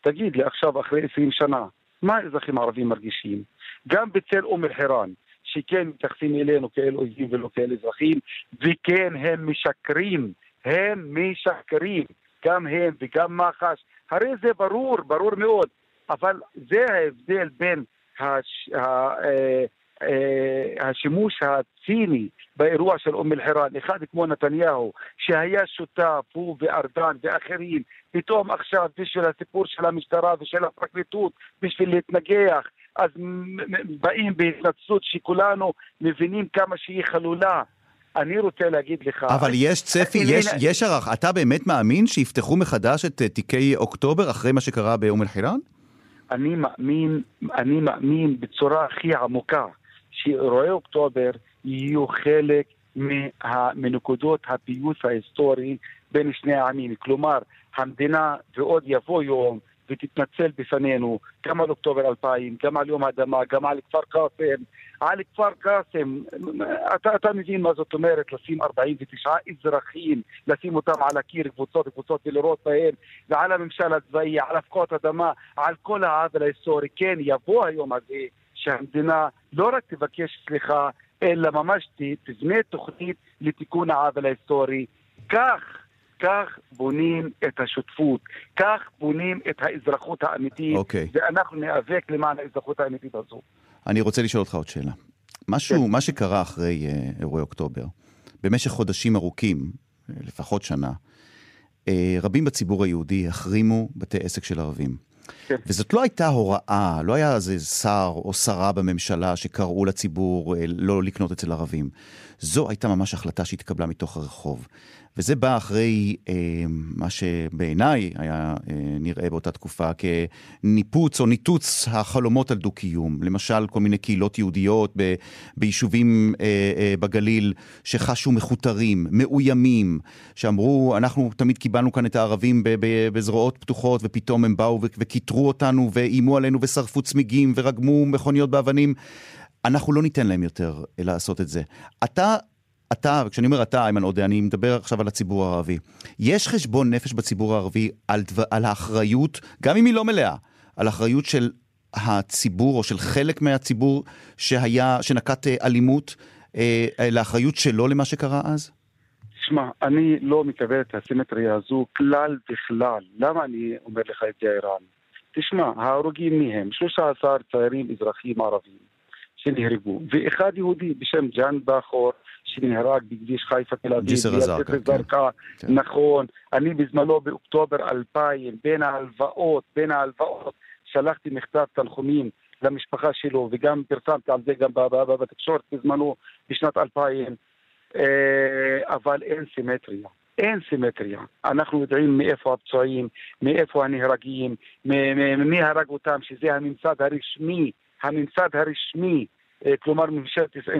תגיד לי עכשיו, אחרי 20 שנה, מה האזרחים הערבים מרגישים? גם בצל אום אל-חיראן, שכן מתייחסים אלינו כאל אויבים ולא כאל אזרחים, וכן הם משקרים, הם משקרים, גם הם וגם מח"ש, הרי זה ברור, ברור מאוד, אבל זה ההבדל בין הש... ה... אה, אה, השימוש הציני באירוע של אום אל-חיראן, אחד כמו נתניהו, שהיה שותף, הוא וארדן ואחרים, פתאום עכשיו בשביל הסיפור של המשטרה ושל הפרקליטות, בשביל להתנגח, אז באים בהתנצלות שכולנו מבינים כמה שהיא חלולה. אני רוצה להגיד לך... אבל יש צפי, יש, יש ערך. אתה באמת מאמין שיפתחו מחדש את אה, תיקי אוקטובר אחרי מה שקרה באום אל-חיראן? אני מאמין, אני מאמין בצורה הכי עמוקה שאירועי אוקטובר יהיו חלק מה, מנקודות הפיוס ההיסטורי בין שני העמים. כלומר, המדינה, ועוד יבוא יום, ותתנצל בפנינו גם על אוקטובר 2000, גם על יום האדמה, גם על כפר קאסם. על כפר קאסם, אתה, אתה מבין מה זאת אומרת לשים 49 אזרחים, לשים אותם על הקיר קבוצות קבוצות ולראות בהם, ועל הממשל הצבאי, על הפקעות אדמה, על כל העוול ההיסטורי. כן, יבוא היום הזה שהמדינה לא רק תבקש סליחה, אלא ממש תבנה תוכנית לתיקון העוול ההיסטורי. כך כך בונים את השותפות, כך בונים את האזרחות האמיתית, okay. אוקיי. ואנחנו ניאבק למען האזרחות האמיתית הזו. אני רוצה לשאול אותך עוד שאלה. משהו, כן. מה שקרה אחרי uh, אירועי אוקטובר, במשך חודשים ארוכים, לפחות שנה, uh, רבים בציבור היהודי החרימו בתי עסק של ערבים. כן. וזאת לא הייתה הוראה, לא היה איזה שר או שרה בממשלה שקראו לציבור לא לקנות אצל ערבים. זו הייתה ממש החלטה שהתקבלה מתוך הרחוב. וזה בא אחרי אה, מה שבעיניי היה אה, נראה באותה תקופה כניפוץ או ניתוץ החלומות על דו-קיום. למשל, כל מיני קהילות יהודיות ב, ביישובים אה, אה, בגליל שחשו מכותרים, מאוימים, שאמרו, אנחנו תמיד קיבלנו כאן את הערבים ב, ב, בזרועות פתוחות, ופתאום הם באו וכיתרו אותנו ואיימו עלינו ושרפו צמיגים ורגמו מכוניות באבנים. אנחנו לא ניתן להם יותר לעשות את זה. אתה אתה, וכשאני אומר אתה, איימן עודה, אני מדבר עכשיו על הציבור הערבי. יש חשבון נפש בציבור הערבי על, דבר, על האחריות, גם אם היא לא מלאה, על האחריות של הציבור או של חלק מהציבור שהיה, שנקט אה, אלימות, אה, אה, לאחריות שלו למה שקרה אז? תשמע, אני לא מקבל את הסימטריה הזו כלל וכלל. למה אני אומר לך את זה, ערן? תשמע, ההרוגים מי הם? 13 צעירים אזרחים ערבים שנהרגו, ואחד יהודי בשם ג'אן בכור, שנהרג בכביש חיפה תל אביב. ג'יסר א-זרקא. כן. כן. נכון. אני בזמנו באוקטובר 2000, בין ההלוואות, בין ההלוואות, שלחתי מכתב תנחומים למשפחה שלו, וגם פרסמתי על זה גם בתקשורת בזמנו, בשנת 2000. אה, אבל אין סימטריה. אין סימטריה. אנחנו יודעים מאיפה הפצועים, מאיפה הנהרגים, מי הרג אותם, שזה הממסד הרשמי, הממסד הרשמי, כלומר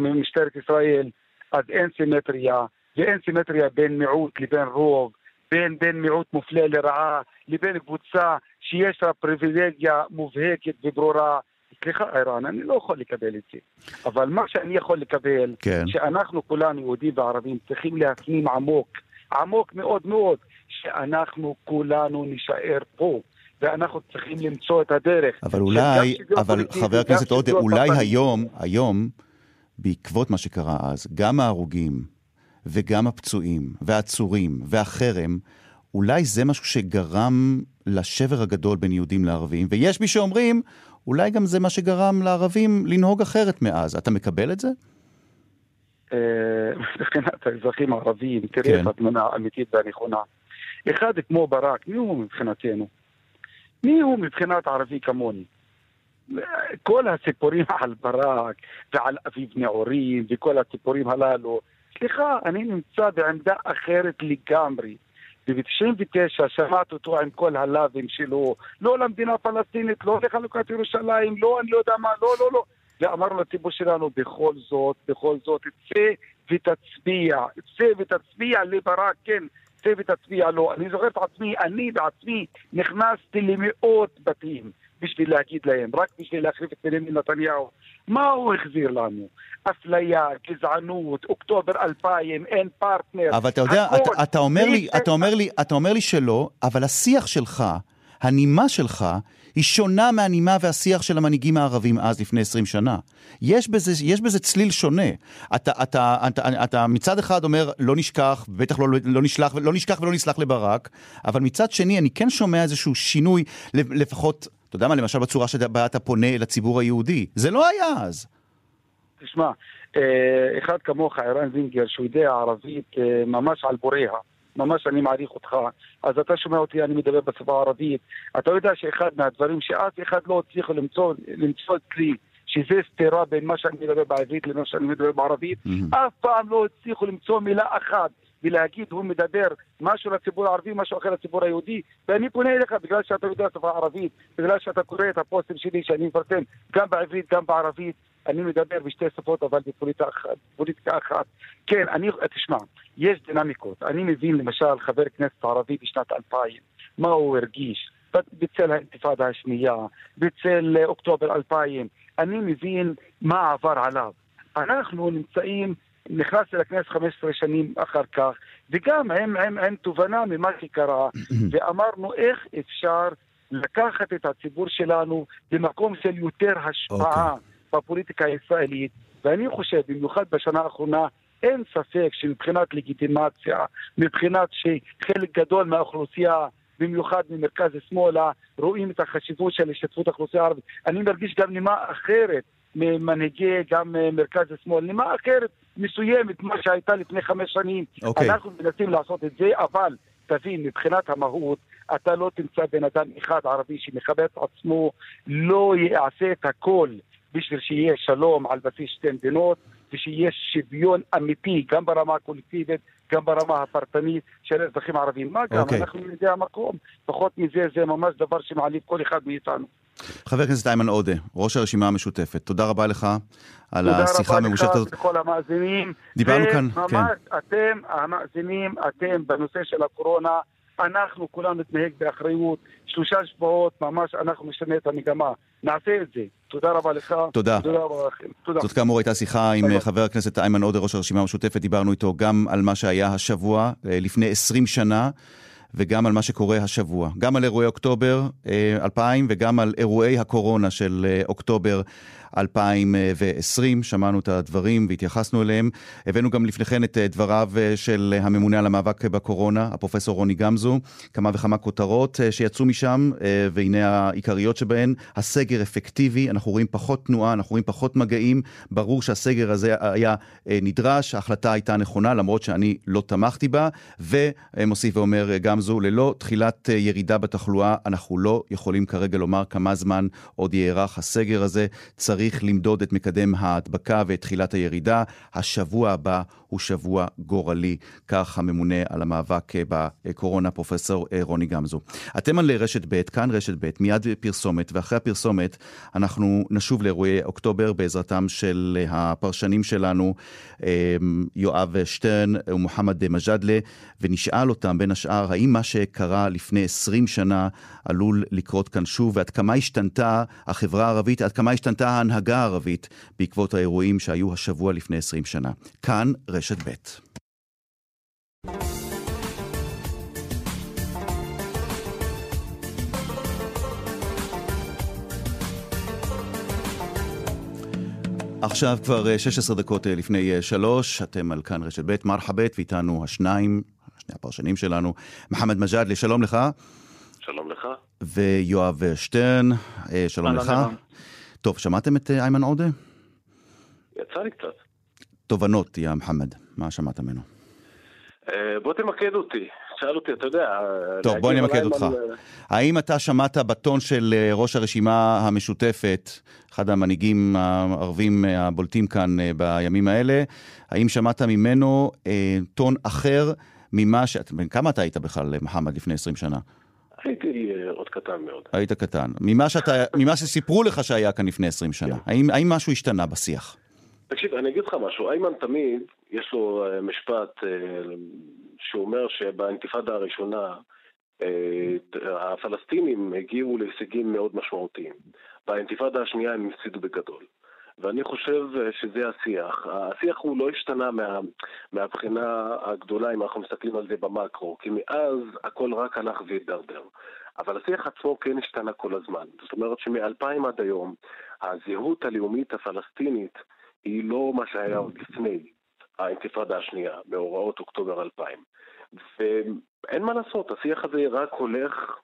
משטרת ישראל, אז אין סימטריה, ואין סימטריה בין מיעוט לבין רוב, בין, בין מיעוט מופלה לרעה לבין קבוצה שיש לה פריבילגיה מובהקת וברורה. סליחה, ערן, אני לא יכול לקבל את זה. אבל מה שאני יכול לקבל, כן. שאנחנו כולנו, יהודים וערבים, צריכים להפנים עמוק, עמוק מאוד מאוד, שאנחנו כולנו נישאר פה. ואנחנו צריכים למצוא את הדרך. אבל אולי, אבל חבר הכנסת עודה, אולי היום, היום, בעקבות מה שקרה אז, גם ההרוגים וגם הפצועים והעצורים והחרם, אולי זה משהו שגרם לשבר הגדול בין יהודים לערבים, ויש מי שאומרים, אולי גם זה מה שגרם לערבים לנהוג אחרת מאז. אתה מקבל את זה? אה, מבחינת האזרחים הערבים, תראה את התמונה האמיתית והנכונה. אחד כמו ברק, מי הוא מבחינתנו? מי הוא מבחינת ערבי כמוני? כל הסיפורים על ברק ועל אביב נעורים וכל הסיפורים הללו, סליחה, אני נמצא בעמדה אחרת לגמרי. וב-99 שמעת אותו עם כל הלאווים שלו, לא למדינה הפלסטינית, לא לחלוקת ירושלים, לא אני לא יודע מה, לא, לא, לא. ואמרנו לציבור שלנו, בכל זאת, בכל זאת, צא ותצביע, צא ותצביע לברק, כן, צא ותצביע לו. אני זוכר את עצמי, אני בעצמי נכנסתי למאות בתים. בשביל להגיד להם, רק בשביל להחליף את בנימין נתניהו. מה הוא החזיר לנו? אפליה, גזענות, אוקטובר 2000, אין פרטנר. אבל אתה יודע. אתה, אתה, אומר לי, אתה, אומר לי, אתה אומר לי שלא, אבל השיח שלך, הנימה שלך, היא שונה מהנימה והשיח של המנהיגים הערבים אז, לפני 20 שנה. יש בזה, יש בזה צליל שונה. אתה, אתה, אתה, אתה מצד אחד אומר, לא נשכח, בטח לא, לא, נשלח, לא נשכח ולא נסלח לברק, אבל מצד שני, אני כן שומע איזשהו שינוי, לפחות, אתה יודע מה, למשל בצורה שבה אתה פונה לציבור היהודי. זה לא היה אז. תשמע, אה, אחד כמוך, ערן זינגר, שהוא יודע ערבית אה, ממש על בוריה, ממש אני מעריך אותך, אז אתה שומע אותי, אני מדבר בשפה הערבית. אתה יודע שאחד מהדברים שאף אחד לא הצליח למצוא, למצוא אצלי, שזה סתירה בין מה שאני מדבר בעברית למה שאני מדבר בערבית, אף פעם לא הצליחו למצוא מילה אחת ולהגיד הוא מדבר משהו לציבור הערבי, משהו אחר לציבור היהודי, ואני פונה אליך בגלל שאתה יודע שפה ערבית, בגלל שאתה קורא את הפוסטים שלי שאני מפרסם גם בעברית, גם בערבית, אני מדבר בשתי שפות אבל בפוליטיקה אחת. כן, אני, תשמע, יש דינמיקות. אני מבין למשל חבר כנסת ערבי בשנת 2000, מה הוא הרגיש בצל האינתיפאדה השנייה, בצל אוקטובר 2000, אני מבין מה עבר עליו. אנחנו נמצאים נכנסתי לכנסת 15 שנים אחר כך, וגם עם, עם, עם תובנה ממה שקרה, ואמרנו איך אפשר לקחת את הציבור שלנו למקום של יותר השפעה okay. בפוליטיקה הישראלית, ואני חושב, במיוחד בשנה האחרונה, אין ספק שמבחינת לגיטימציה, מבחינת שחלק גדול מהאוכלוסייה במיוחד ממרכז שמאלה, רואים את החשיבות של השתתפות האוכלוסייה הערבית. אני מרגיש גם נימה אחרת ממנהיגי גם מרכז השמאל, נימה אחרת מסוימת, מה שהייתה לפני חמש שנים. Okay. אוקיי. אנחנו מנסים לעשות את זה, אבל תבין, מבחינת המהות, אתה לא תמצא בן אדם אחד ערבי שמכבד את עצמו, לא יעשה את הכל בשביל שיהיה שלום על בסיס שתי מדינות, ושיהיה שוויון אמיתי, גם ברמה הקולקטיבית, גם ברמה הפרטנית של האזרחים הערבים. מה גם, אוקיי. אנחנו ילידי המקום, פחות מזה, זה ממש דבר שמעליב כל אחד מאיתנו. חבר הכנסת איימן עודה, ראש הרשימה המשותפת, תודה רבה לך על תודה השיחה רבה הממושכת לך הזאת. ולכל המאזינים. דיברנו כאן, וממש כן. אתם, המאזינים, אתם, בנושא של הקורונה, אנחנו כולנו נתנהג באחריות. שלושה שבועות, ממש אנחנו נשנה את המגמה. נעשה את זה. תודה רבה לך. תודה. תודה רבה לכם. תודה. זאת כאמור הייתה שיחה עם תודה. חבר הכנסת איימן עודה, ראש הרשימה המשותפת, דיברנו איתו גם על מה שהיה השבוע, אה, לפני 20 שנה, וגם על מה שקורה השבוע. גם על אירועי אוקטובר אה, 2000 וגם על אירועי הקורונה של אה, אוקטובר 2020. שמענו את הדברים והתייחסנו אליהם. הבאנו גם לפניכן את אה, דבריו אה, של הממונה על המאבק בקורונה, הפרופסור רוני גמזו. כמה וכמה כותרות אה, שיצאו משם, אה, והנה העיקריות שבהן. הסגר אפקטיבי, אנחנו רואים פחות תנועה, אנחנו רואים פחות מגעים. ברור שהסגר הזה היה אה, נדרש, ההחלטה הייתה נכונה, למרות שאני לא תמכתי בה. ומוסיף ואומר אה, גמזו, ללא תחילת אה, ירידה בתחלואה, אנחנו לא יכולים כרגע לומר כמה זמן עוד יארך הסגר הזה. צריך למדוד את מקדם ההדבקה ואת תחילת הירידה. השבוע הבא הוא שבוע גורלי, כך הממונה על המאבק אה, בקורונה, פרופסור אה, רוני גמזו. אתם על רשת ב', כאן רשת ב', מיד פרסומת, ואחרי הפרסומת אנחנו נשוב לאירועי אוקטובר בעזרתם של אה, הפרשנים שלנו, אה, יואב שטרן ומוחמד מג'אדלה, ונשאל אותם בין השאר, האם מה שקרה לפני 20 שנה עלול לקרות כאן שוב, ועד כמה השתנתה החברה הערבית, עד כמה השתנתה ההנהגה הערבית בעקבות האירועים שהיו השבוע לפני 20 שנה. כאן רשת ב'. עכשיו כבר אה, 16 דקות אה, לפני אה, שלוש, אתם על כאן רשת ב', מרחבת, ואיתנו השניים, שני הפרשנים שלנו, מחמד מג'אדלה, שלום לך, שלום לך. ויואב שטרן, אה, שלום אהלן, לך. טוב, שמעתם את אה, איימן עודה? יצא לי קצת. תובנות, יא מחמד, מה שמעת ממנו? אה, בוא תמקד אותי. שאל אותי, אתה יודע... טוב, בוא נמקד על אותך. איימן, אה, האם אתה שמעת בטון של ראש הרשימה המשותפת, אחד המנהיגים הערבים הבולטים כאן בימים האלה, האם שמעת ממנו אה, טון אחר ממה ש... כמה אתה היית בכלל, מחמד, לפני 20 שנה? אה, עוד קטן מאוד. היית קטן. ממה, שאתה, ממה שסיפרו לך שהיה כאן לפני 20 שנה, האם, האם משהו השתנה בשיח? תקשיב, אני אגיד לך משהו. איימן תמיד, יש לו אה, משפט אה, שאומר שבאינתיפאדה הראשונה הפלסטינים הגיעו להישגים מאוד משמעותיים. באינתיפאדה השנייה הם הפסידו בגדול. ואני חושב שזה השיח. השיח הוא לא השתנה מה, מהבחינה הגדולה אם אנחנו מסתכלים על זה במקרו, כי מאז הכל רק הלך והידרדר. אבל השיח עצמו כן השתנה כל הזמן. זאת אומרת שמ-2000 עד היום, הזהות הלאומית הפלסטינית היא לא מה שהיה עוד לפני האינתיפאדה השנייה, מאורעות אוקטובר 2000. ואין מה לעשות, השיח הזה רק הולך,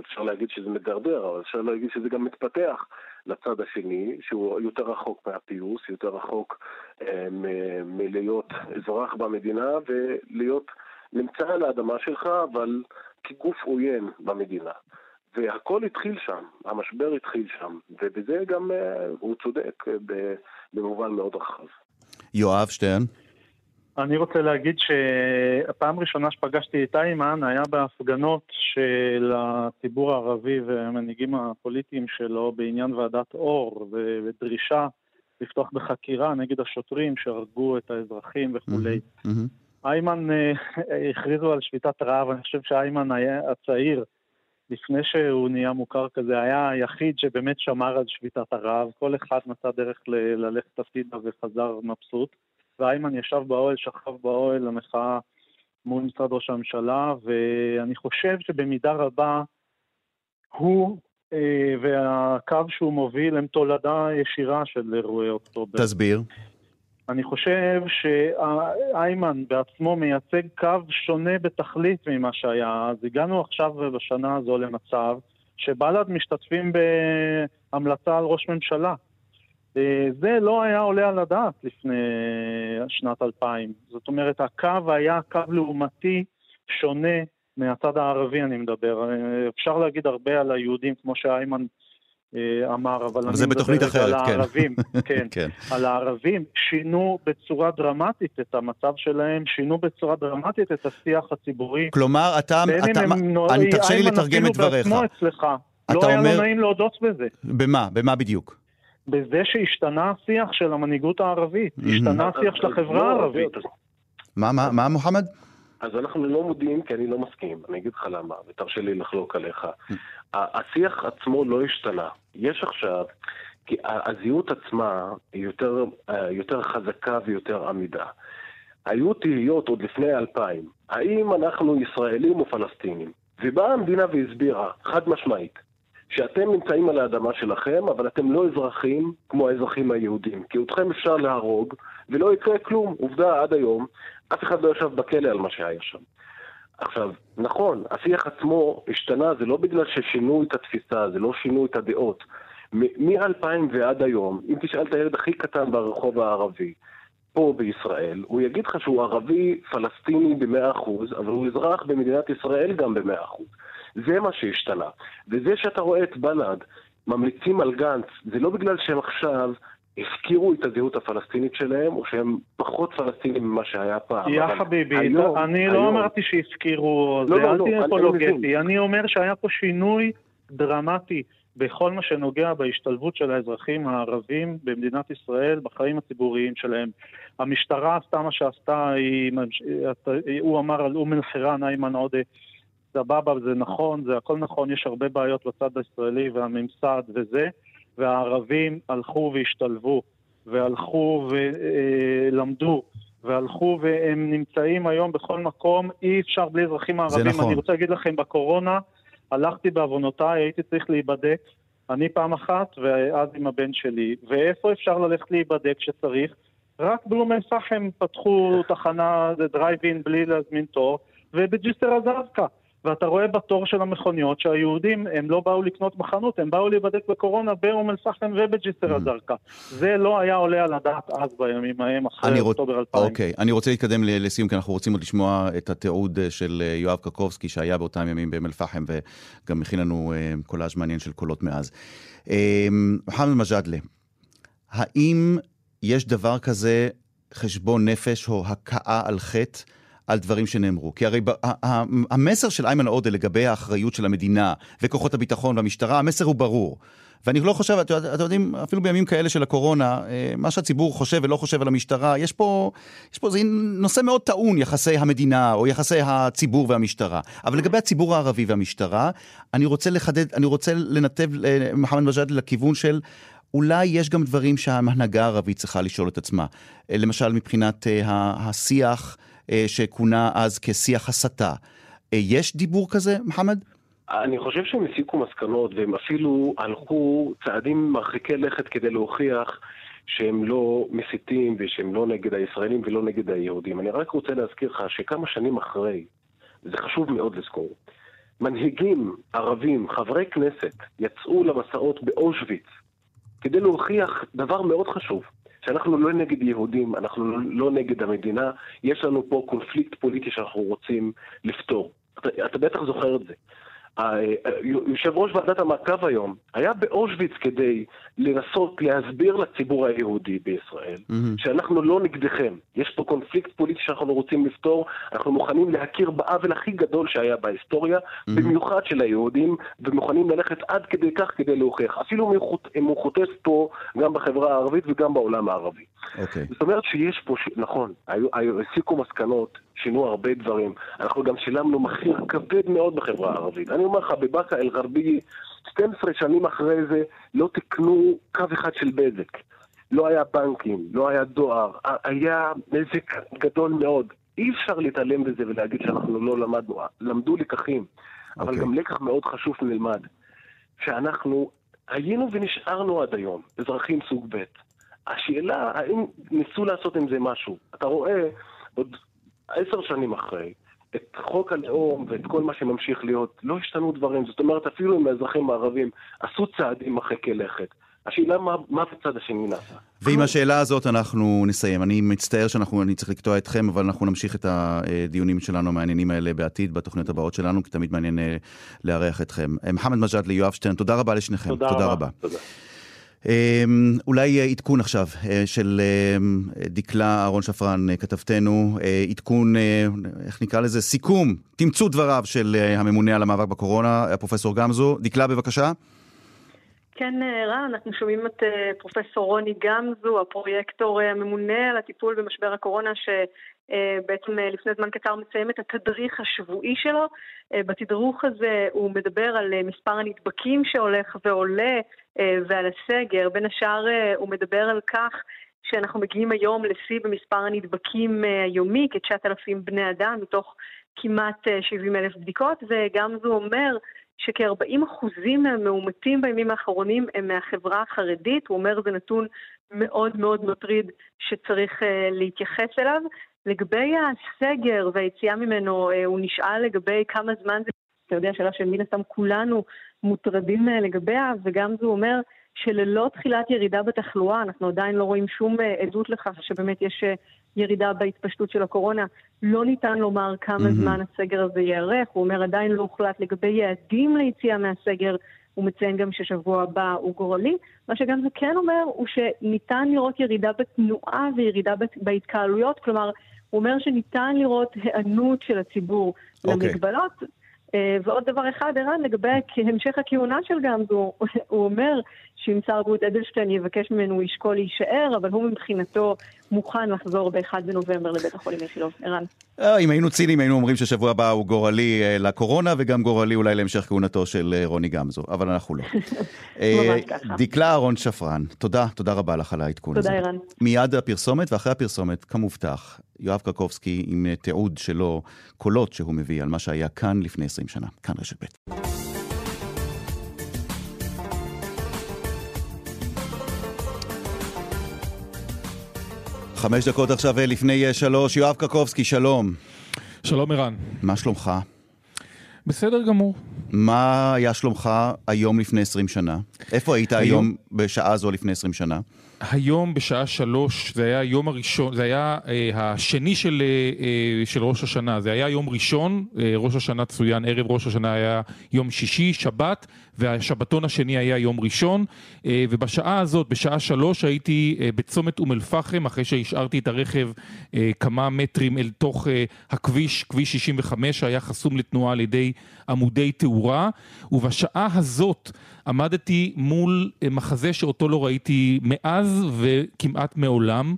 אפשר להגיד שזה מדרדר, אבל אפשר להגיד שזה גם מתפתח לצד השני, שהוא יותר רחוק מהפיוס, יותר רחוק אה, מלהיות אזרח במדינה ולהיות נמצא על האדמה שלך, אבל כגוף עוין במדינה. והכל התחיל שם, המשבר התחיל שם, ובזה גם אה, הוא צודק במובן מאוד רחב. יואב שטרן. אני רוצה להגיד שהפעם הראשונה שפגשתי את איימן היה בהפגנות של הציבור הערבי והמנהיגים הפוליטיים שלו בעניין ועדת אור ודרישה לפתוח בחקירה נגד השוטרים שהרגו את האזרחים וכולי. איימן, אה, הכריזו על שביתת רעב, אני חושב שאיימן היה הצעיר, לפני שהוא נהיה מוכר כזה, היה היחיד שבאמת שמר על שביתת הרעב. כל אחד מצא דרך ללכת הצידה וחזר מבסוט. ואיימן ישב באוהל, שכב באוהל המחאה מול משרד ראש הממשלה, ואני חושב שבמידה רבה הוא אה, והקו שהוא מוביל הם תולדה ישירה של אירועי אוקטובר. תסביר. אני חושב שאיימן בעצמו מייצג קו שונה בתכלית ממה שהיה. אז הגענו עכשיו בשנה הזו למצב שבל"ד משתתפים בהמלצה על ראש ממשלה. אה, זה לא היה עולה על הדעת לפני שנת 2000. זאת אומרת, הקו היה קו לעומתי שונה מהצד הערבי, אני מדבר. אה, אפשר להגיד הרבה על היהודים, כמו שאיימן אמר, אבל אני מדבר אחרת, על כן. הערבים. כן, כן. על הערבים שינו בצורה דרמטית את המצב שלהם, שינו בצורה דרמטית את השיח הציבורי. כלומר, אתה... אתה אני תרשה לי לתרגם את דבריך. בעצמו אצלך. לא היה לו נעים להודות בזה. במה? במה בדיוק? בזה שהשתנה השיח של המנהיגות הערבית, השתנה השיח של החברה הערבית. מה, מה, מה, מוחמד? אז אנחנו לא מודיעים כי אני לא מסכים, אני אגיד לך למה, ותרשה לי לחלוק עליך. השיח עצמו לא השתנה. יש עכשיו, כי הזהות עצמה היא יותר, יותר חזקה ויותר עמידה. היו תהיות עוד לפני אלפיים, האם אנחנו ישראלים או פלסטינים? ובאה המדינה והסבירה, חד משמעית, שאתם נמצאים על האדמה שלכם, אבל אתם לא אזרחים כמו האזרחים היהודים. כי אתכם אפשר להרוג, ולא יקרה כלום. עובדה, עד היום, אף אחד לא ישב בכלא על מה שהיה שם. עכשיו, נכון, השיח עצמו השתנה, זה לא בגלל ששינו את התפיסה, זה לא שינו את הדעות. מ-2000 ועד היום, אם תשאל את הילד הכי קטן ברחוב הערבי, פה בישראל, הוא יגיד לך שהוא ערבי פלסטיני ב-100%, אבל הוא אזרח במדינת ישראל גם ב-100%. זה מה שהשתנה. וזה שאתה רואה את בל"ד ממליצים על גנץ, זה לא בגלל שהם עכשיו הפקירו את הזהות הפלסטינית שלהם, או שהם פחות פלסטינים ממה שהיה פעם. יא חביבי, היום, אני לא היום... לא אמרתי שהפקירו, לא, זה לא, אל לא, תהיה אפולוגטי. אני אומר שהיה פה שינוי דרמטי בכל מה שנוגע בהשתלבות של האזרחים הערבים במדינת ישראל בחיים הציבוריים שלהם. המשטרה עשתה מה שעשתה, היא, הוא אמר על אום אל-חיראן, איימן עודה, סבבה, זה נכון, זה הכל נכון, יש הרבה בעיות בצד הישראלי והממסד וזה, והערבים הלכו והשתלבו, והלכו ולמדו, והלכו והם נמצאים היום בכל מקום, אי אפשר בלי אזרחים הערבים. זה נכון. אני רוצה להגיד לכם, בקורונה הלכתי בעוונותיי, הייתי צריך להיבדק, אני פעם אחת, ואז עם הבן שלי. ואיפה אפשר ללכת להיבדק כשצריך? רק באום אל-פחם פתחו תחנה, זה דרייב-אין בלי להזמין תור, ובג'יסר א-זרקא. ואתה רואה בתור של המכוניות שהיהודים, הם לא באו לקנות בחנות, הם באו להיבדק בקורונה באום אל-פחם ובג'יסר א-זרקא. זה לא היה עולה על הדעת אז בימים ההם, אחרי אוקטובר 2000. אוקיי, אני רוצה להתקדם לסיום, כי אנחנו רוצים עוד לשמוע את התיעוד אה, של אה, יואב קקובסקי, שהיה באותם ימים באום אל-פחם, וגם הכין לנו אה, קולאז' מעניין של קולות מאז. מוחמד מג'אדלה, האם יש דבר כזה חשבון נפש או הכאה על חטא? על דברים שנאמרו. כי הרי המסר של איימן עודה לגבי האחריות של המדינה וכוחות הביטחון והמשטרה, המסר הוא ברור. ואני לא חושב, אתם את יודעים, אפילו בימים כאלה של הקורונה, אה, מה שהציבור חושב ולא חושב על המשטרה, יש פה, יש פה, זה נושא מאוד טעון, יחסי המדינה או יחסי הציבור והמשטרה. אבל לגבי הציבור הערבי והמשטרה, אני רוצה לחדד, אני רוצה לנתב למוחמד מג'אד לכיוון של... אולי יש גם דברים שההנהגה הערבית צריכה לשאול את עצמה. אה, למשל, מבחינת השיח שכונה אז כשיח הסתה. יש דיבור כזה, מוחמד? אני חושב שהם הסיקו מסקנות והם אפילו הלכו צעדים מרחיקי לכת כדי להוכיח שהם לא מסיתים ושהם לא נגד הישראלים ולא נגד היהודים. אני רק רוצה להזכיר לך שכמה שנים אחרי, זה חשוב מאוד לזכור, מנהיגים ערבים, חברי כנסת, יצאו למסעות באושוויץ כדי להוכיח דבר מאוד חשוב, שאנחנו לא נגד יהודים, אנחנו לא נגד המדינה, יש לנו פה קונפליקט פוליטי שאנחנו רוצים לפתור. אתה, אתה בטח זוכר את זה. יושב ראש ועדת המעקב היום היה באושוויץ כדי לנסות להסביר לציבור היהודי בישראל mm-hmm. שאנחנו לא נגדכם. יש פה קונפליקט פוליטי שאנחנו רוצים לפתור, אנחנו מוכנים להכיר בעוול הכי גדול שהיה בהיסטוריה, mm-hmm. במיוחד של היהודים, ומוכנים ללכת עד כדי כך כדי להוכיח. אפילו אם הוא חוטף פה גם בחברה הערבית וגם בעולם הערבי. Okay. אוקיי. זאת אומרת שיש פה, ש... נכון, היו, הסיקו מסקנות, שינו הרבה דברים. אנחנו גם שילמנו מחיר כבד מאוד בחברה הערבית. אני אומר לך, בבאקה אל-גרבייה, 12 שנים אחרי זה, לא תקנו קו אחד של בזק. לא היה בנקים, לא היה דואר, היה נזק גדול מאוד. אי אפשר להתעלם בזה ולהגיד שאנחנו לא למדנו. למדו לקחים, okay. אבל אוקיי. גם לקח מאוד חשוב נלמד. שאנחנו היינו ונשארנו עד היום אזרחים סוג ב'. השאלה, האם ניסו לעשות עם זה משהו? אתה רואה, עוד עשר שנים אחרי, את חוק הלאום ואת כל מה שממשיך להיות, לא השתנו דברים. זאת אומרת, אפילו אם האזרחים הערבים עשו צעדים מרחיקי לכת. השאלה מה, מה בצד השני נעשה. ועם השאלה הזאת אנחנו נסיים. אני מצטער שאני צריך לקטוע אתכם, אבל אנחנו נמשיך את הדיונים שלנו המעניינים האלה בעתיד, בתוכניות הבאות שלנו, כי תמיד מעניין אה, לארח אתכם. אה, מוחמד מג'אדלי, יואב שטרן, תודה רבה לשניכם. תודה, תודה רבה. רבה. תודה. אמ, אולי עדכון עכשיו אה, של אמ, דקלה אהרון שפרן, אה, כתבתנו, אה, עדכון, איך נקרא לזה, סיכום, תמצות דבריו של הממונה על המאבק בקורונה, הפרופסור גמזו. דקלה, בבקשה. כן, רן, אנחנו שומעים את פרופסור רוני גמזו, הפרויקטור הממונה על הטיפול במשבר הקורונה, שבעצם לפני זמן קצר מסיים את התדריך השבועי שלו. בתדרוך הזה הוא מדבר על מספר הנדבקים שהולך ועולה, אה, ועל הסגר. בין השאר אה, הוא מדבר על כך שאנחנו מגיעים היום לשיא במספר הנדבקים אה, היומי, כ-9,000 בני אדם מתוך כמעט 70 אלף בדיקות, וגם זה אומר שכ-40 אחוזים מהמאומתים בימים האחרונים הם מהחברה החרדית. הוא אומר זה נתון מאוד מאוד מטריד שצריך להתייחס אליו. לגבי הסגר והיציאה ממנו, הוא נשאל לגבי כמה זמן זה, אתה יודע, שאלה שמן הסתם כולנו מוטרדים אה, לגביה, וגם זה אומר שללא תחילת ירידה בתחלואה, אנחנו עדיין לא רואים שום אה, עדות לכך שבאמת יש אה, ירידה בהתפשטות של הקורונה, לא ניתן לומר כמה mm-hmm. זמן הסגר הזה ייארך. הוא אומר עדיין לא הוחלט לגבי יעדים ליציאה מהסגר. הוא מציין גם ששבוע הבא הוא גורלי. מה שגם זה כן אומר הוא שניתן לראות ירידה בתנועה וירידה בהתקהלויות, כלומר, הוא אומר שניתן לראות היענות של הציבור okay. אוקיי. למגבלות. אה, ועוד דבר אחד, ערן, לגבי המשך הכהונה של גמזו, הוא אומר שאם שר הבריאות אדלשטיין יבקש ממנו, הוא ישקול להישאר, אבל הוא מבחינתו מוכן לחזור ב-1 בנובמבר לבית החולים איכילוב. ערן. אה, אם היינו ציניים, היינו אומרים ששבוע הבא הוא גורלי אה, לקורונה, וגם גורלי אולי להמשך כהונתו של רוני גמזו, אבל אנחנו לא. ממש ככה. דקלה אהרון שפרן, תודה, תודה רבה לך על העדכון הזה. תודה, ערן. מיד הפרסומת, ואחרי הפרסומת, כמובטח, יואב קרקובסקי עם תיעוד שלו, קולות שהוא מביא על מה שהיה כאן לפני 20 שנה, כאן רשת ב'. חמש דקות עכשיו לפני שלוש, יואב קרקובסקי, שלום. שלום ערן. מה שלומך? בסדר גמור. מה היה שלומך היום לפני 20 שנה? איפה היית היום, היום בשעה זו לפני 20 שנה? היום בשעה שלוש, זה היה היום הראשון, זה היה אה, השני של, אה, אה, של ראש השנה, זה היה יום ראשון, אה, ראש השנה צוין, ערב ראש השנה היה יום שישי, שבת, והשבתון השני היה יום ראשון, אה, ובשעה הזאת, בשעה שלוש, הייתי אה, בצומת אום אל-פחם, אחרי שהשארתי את הרכב אה, כמה מטרים אל תוך הכביש, כביש 65, שהיה חסום לתנועה על ידי עמודי תאורה, ובשעה הזאת עמדתי מול מחזה שאותו לא ראיתי מאז וכמעט מעולם.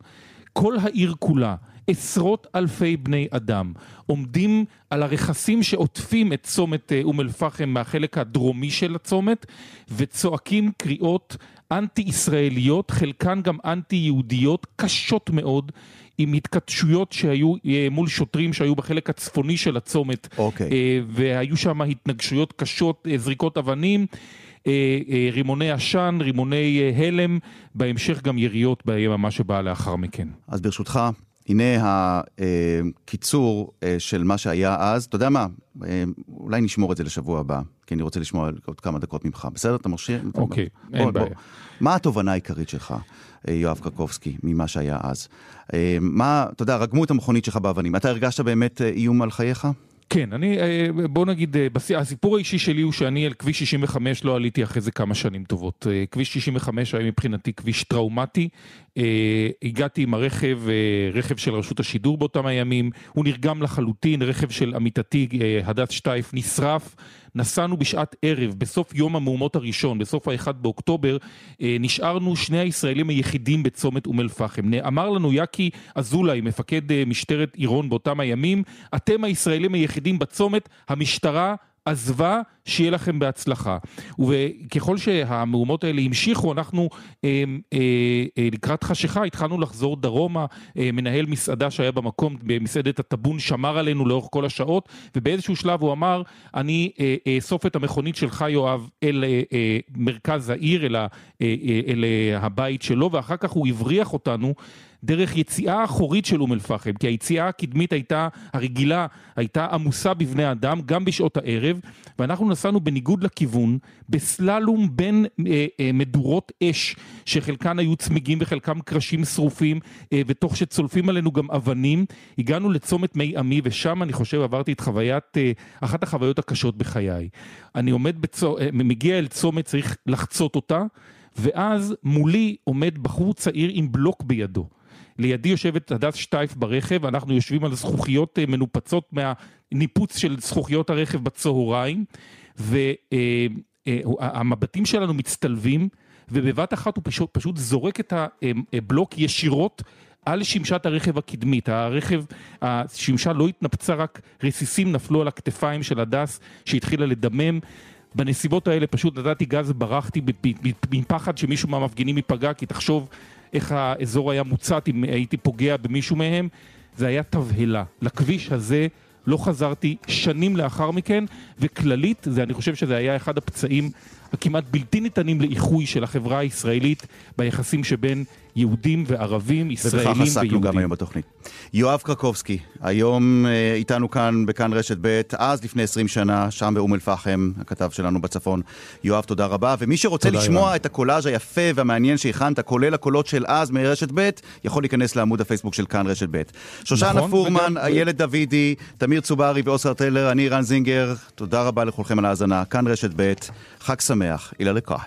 כל העיר כולה, עשרות אלפי בני אדם, עומדים על הרכסים שעוטפים את צומת אה, אום אל-פחם מהחלק הדרומי של הצומת, וצועקים קריאות אנטי-ישראליות, חלקן גם אנטי-יהודיות, קשות מאוד. עם התכתשויות שהיו אה, מול שוטרים שהיו בחלק הצפוני של הצומת, okay. אוקיי. והיו שם התנגשויות קשות, זריקות אבנים. אה, אה, רימוני עשן, רימוני אה, הלם, בהמשך גם יריות ביממה שבאה לאחר מכן. אז ברשותך, הנה הקיצור של מה שהיה אז. אתה יודע מה, אולי נשמור את זה לשבוע הבא, כי אני רוצה לשמוע עוד כמה דקות ממך. בסדר? אתה מרשה? אוקיי, אין בוא, בעיה. בוא. מה התובנה העיקרית שלך, יואב קרקובסקי, ממה שהיה אז? מה, אתה יודע, רגמו את המכונית שלך באבנים. אתה הרגשת באמת איום על חייך? כן, אני, אה, בוא נגיד, אה, הסיפור האישי שלי הוא שאני על כביש 65 לא עליתי אחרי זה כמה שנים טובות. אה, כביש 65 היה מבחינתי כביש טראומטי. הגעתי עם הרכב, רכב של רשות השידור באותם הימים, הוא נרגם לחלוטין, רכב של עמיתתי הדס שטייף נשרף. נסענו בשעת ערב, בסוף יום המהומות הראשון, בסוף האחד באוקטובר, אה, נשארנו שני הישראלים היחידים בצומת אום אל-פחם. אמר לנו יאקי אזולאי, מפקד אה, משטרת עירון באותם הימים, אתם הישראלים היחידים בצומת, המשטרה עזבה, שיהיה לכם בהצלחה. וככל שהמהומות האלה המשיכו, אנחנו אה, אה, אה, לקראת חשיכה התחלנו לחזור דרומה, אה, מנהל מסעדה שהיה במקום, במסעדת הטאבון, שמר עלינו לאורך כל השעות, ובאיזשהו שלב הוא אמר, אני אה, אאסוף את המכונית שלך, יואב, אל אה, אה, מרכז העיר, אל, ה, אה, אה, אל אה, הבית שלו, ואחר כך הוא הבריח אותנו. דרך יציאה אחורית של אום אל-פחם, כי היציאה הקדמית הייתה, הרגילה, הייתה עמוסה בבני אדם, גם בשעות הערב, ואנחנו נסענו בניגוד לכיוון, בסללום בין אה, אה, מדורות אש, שחלקן היו צמיגים וחלקם קרשים שרופים, אה, ותוך שצולפים עלינו גם אבנים, הגענו לצומת מי עמי, ושם אני חושב עברתי את חוויית, אה, אחת החוויות הקשות בחיי. אני עומד, בצו, אה, מגיע אל צומת, צריך לחצות אותה, ואז מולי עומד בחור צעיר עם בלוק בידו. לידי יושבת הדס שטייף ברכב, אנחנו יושבים על זכוכיות אה, מנופצות מהניפוץ של זכוכיות הרכב בצהריים, והמבטים אה, אה, שלנו מצטלבים, ובבת אחת הוא פשוט, פשוט זורק את הבלוק ישירות על שמשת הרכב הקדמית. הרכב, השמשה לא התנפצה, רק רסיסים נפלו על הכתפיים של הדס שהתחילה לדמם. בנסיבות האלה פשוט נתתי גז וברחתי מפחד שמישהו מהמפגינים ייפגע, כי תחשוב איך האזור היה מוצת אם הייתי פוגע במישהו מהם, זה היה תבהלה. לכביש הזה לא חזרתי שנים לאחר מכן, וכללית, זה, אני חושב שזה היה אחד הפצעים הכמעט בלתי ניתנים לאיחוי של החברה הישראלית ביחסים שבין יהודים וערבים, ישראלים ויהודים. ובכך עסקנו גם היום בתוכנית. יואב קרקובסקי, היום אה, איתנו כאן בכאן רשת ב', אז לפני 20 שנה, שם באום אל-פחם, הכתב שלנו בצפון. יואב, תודה רבה. ומי שרוצה לשמוע אירן. את הקולאז' היפה והמעניין שהכנת, כולל הקולות של אז מרשת ב', יכול להיכנס לעמוד הפייסבוק של כאן רשת ב'. שושנה נכון, פורמן, איילת דוידי, תמיר צוברי ואוסר טלר, אני רן זינגר, תודה רבה לכולכם על ההאזנה. כאן רשת ב', חג שמח, אילה לקרא.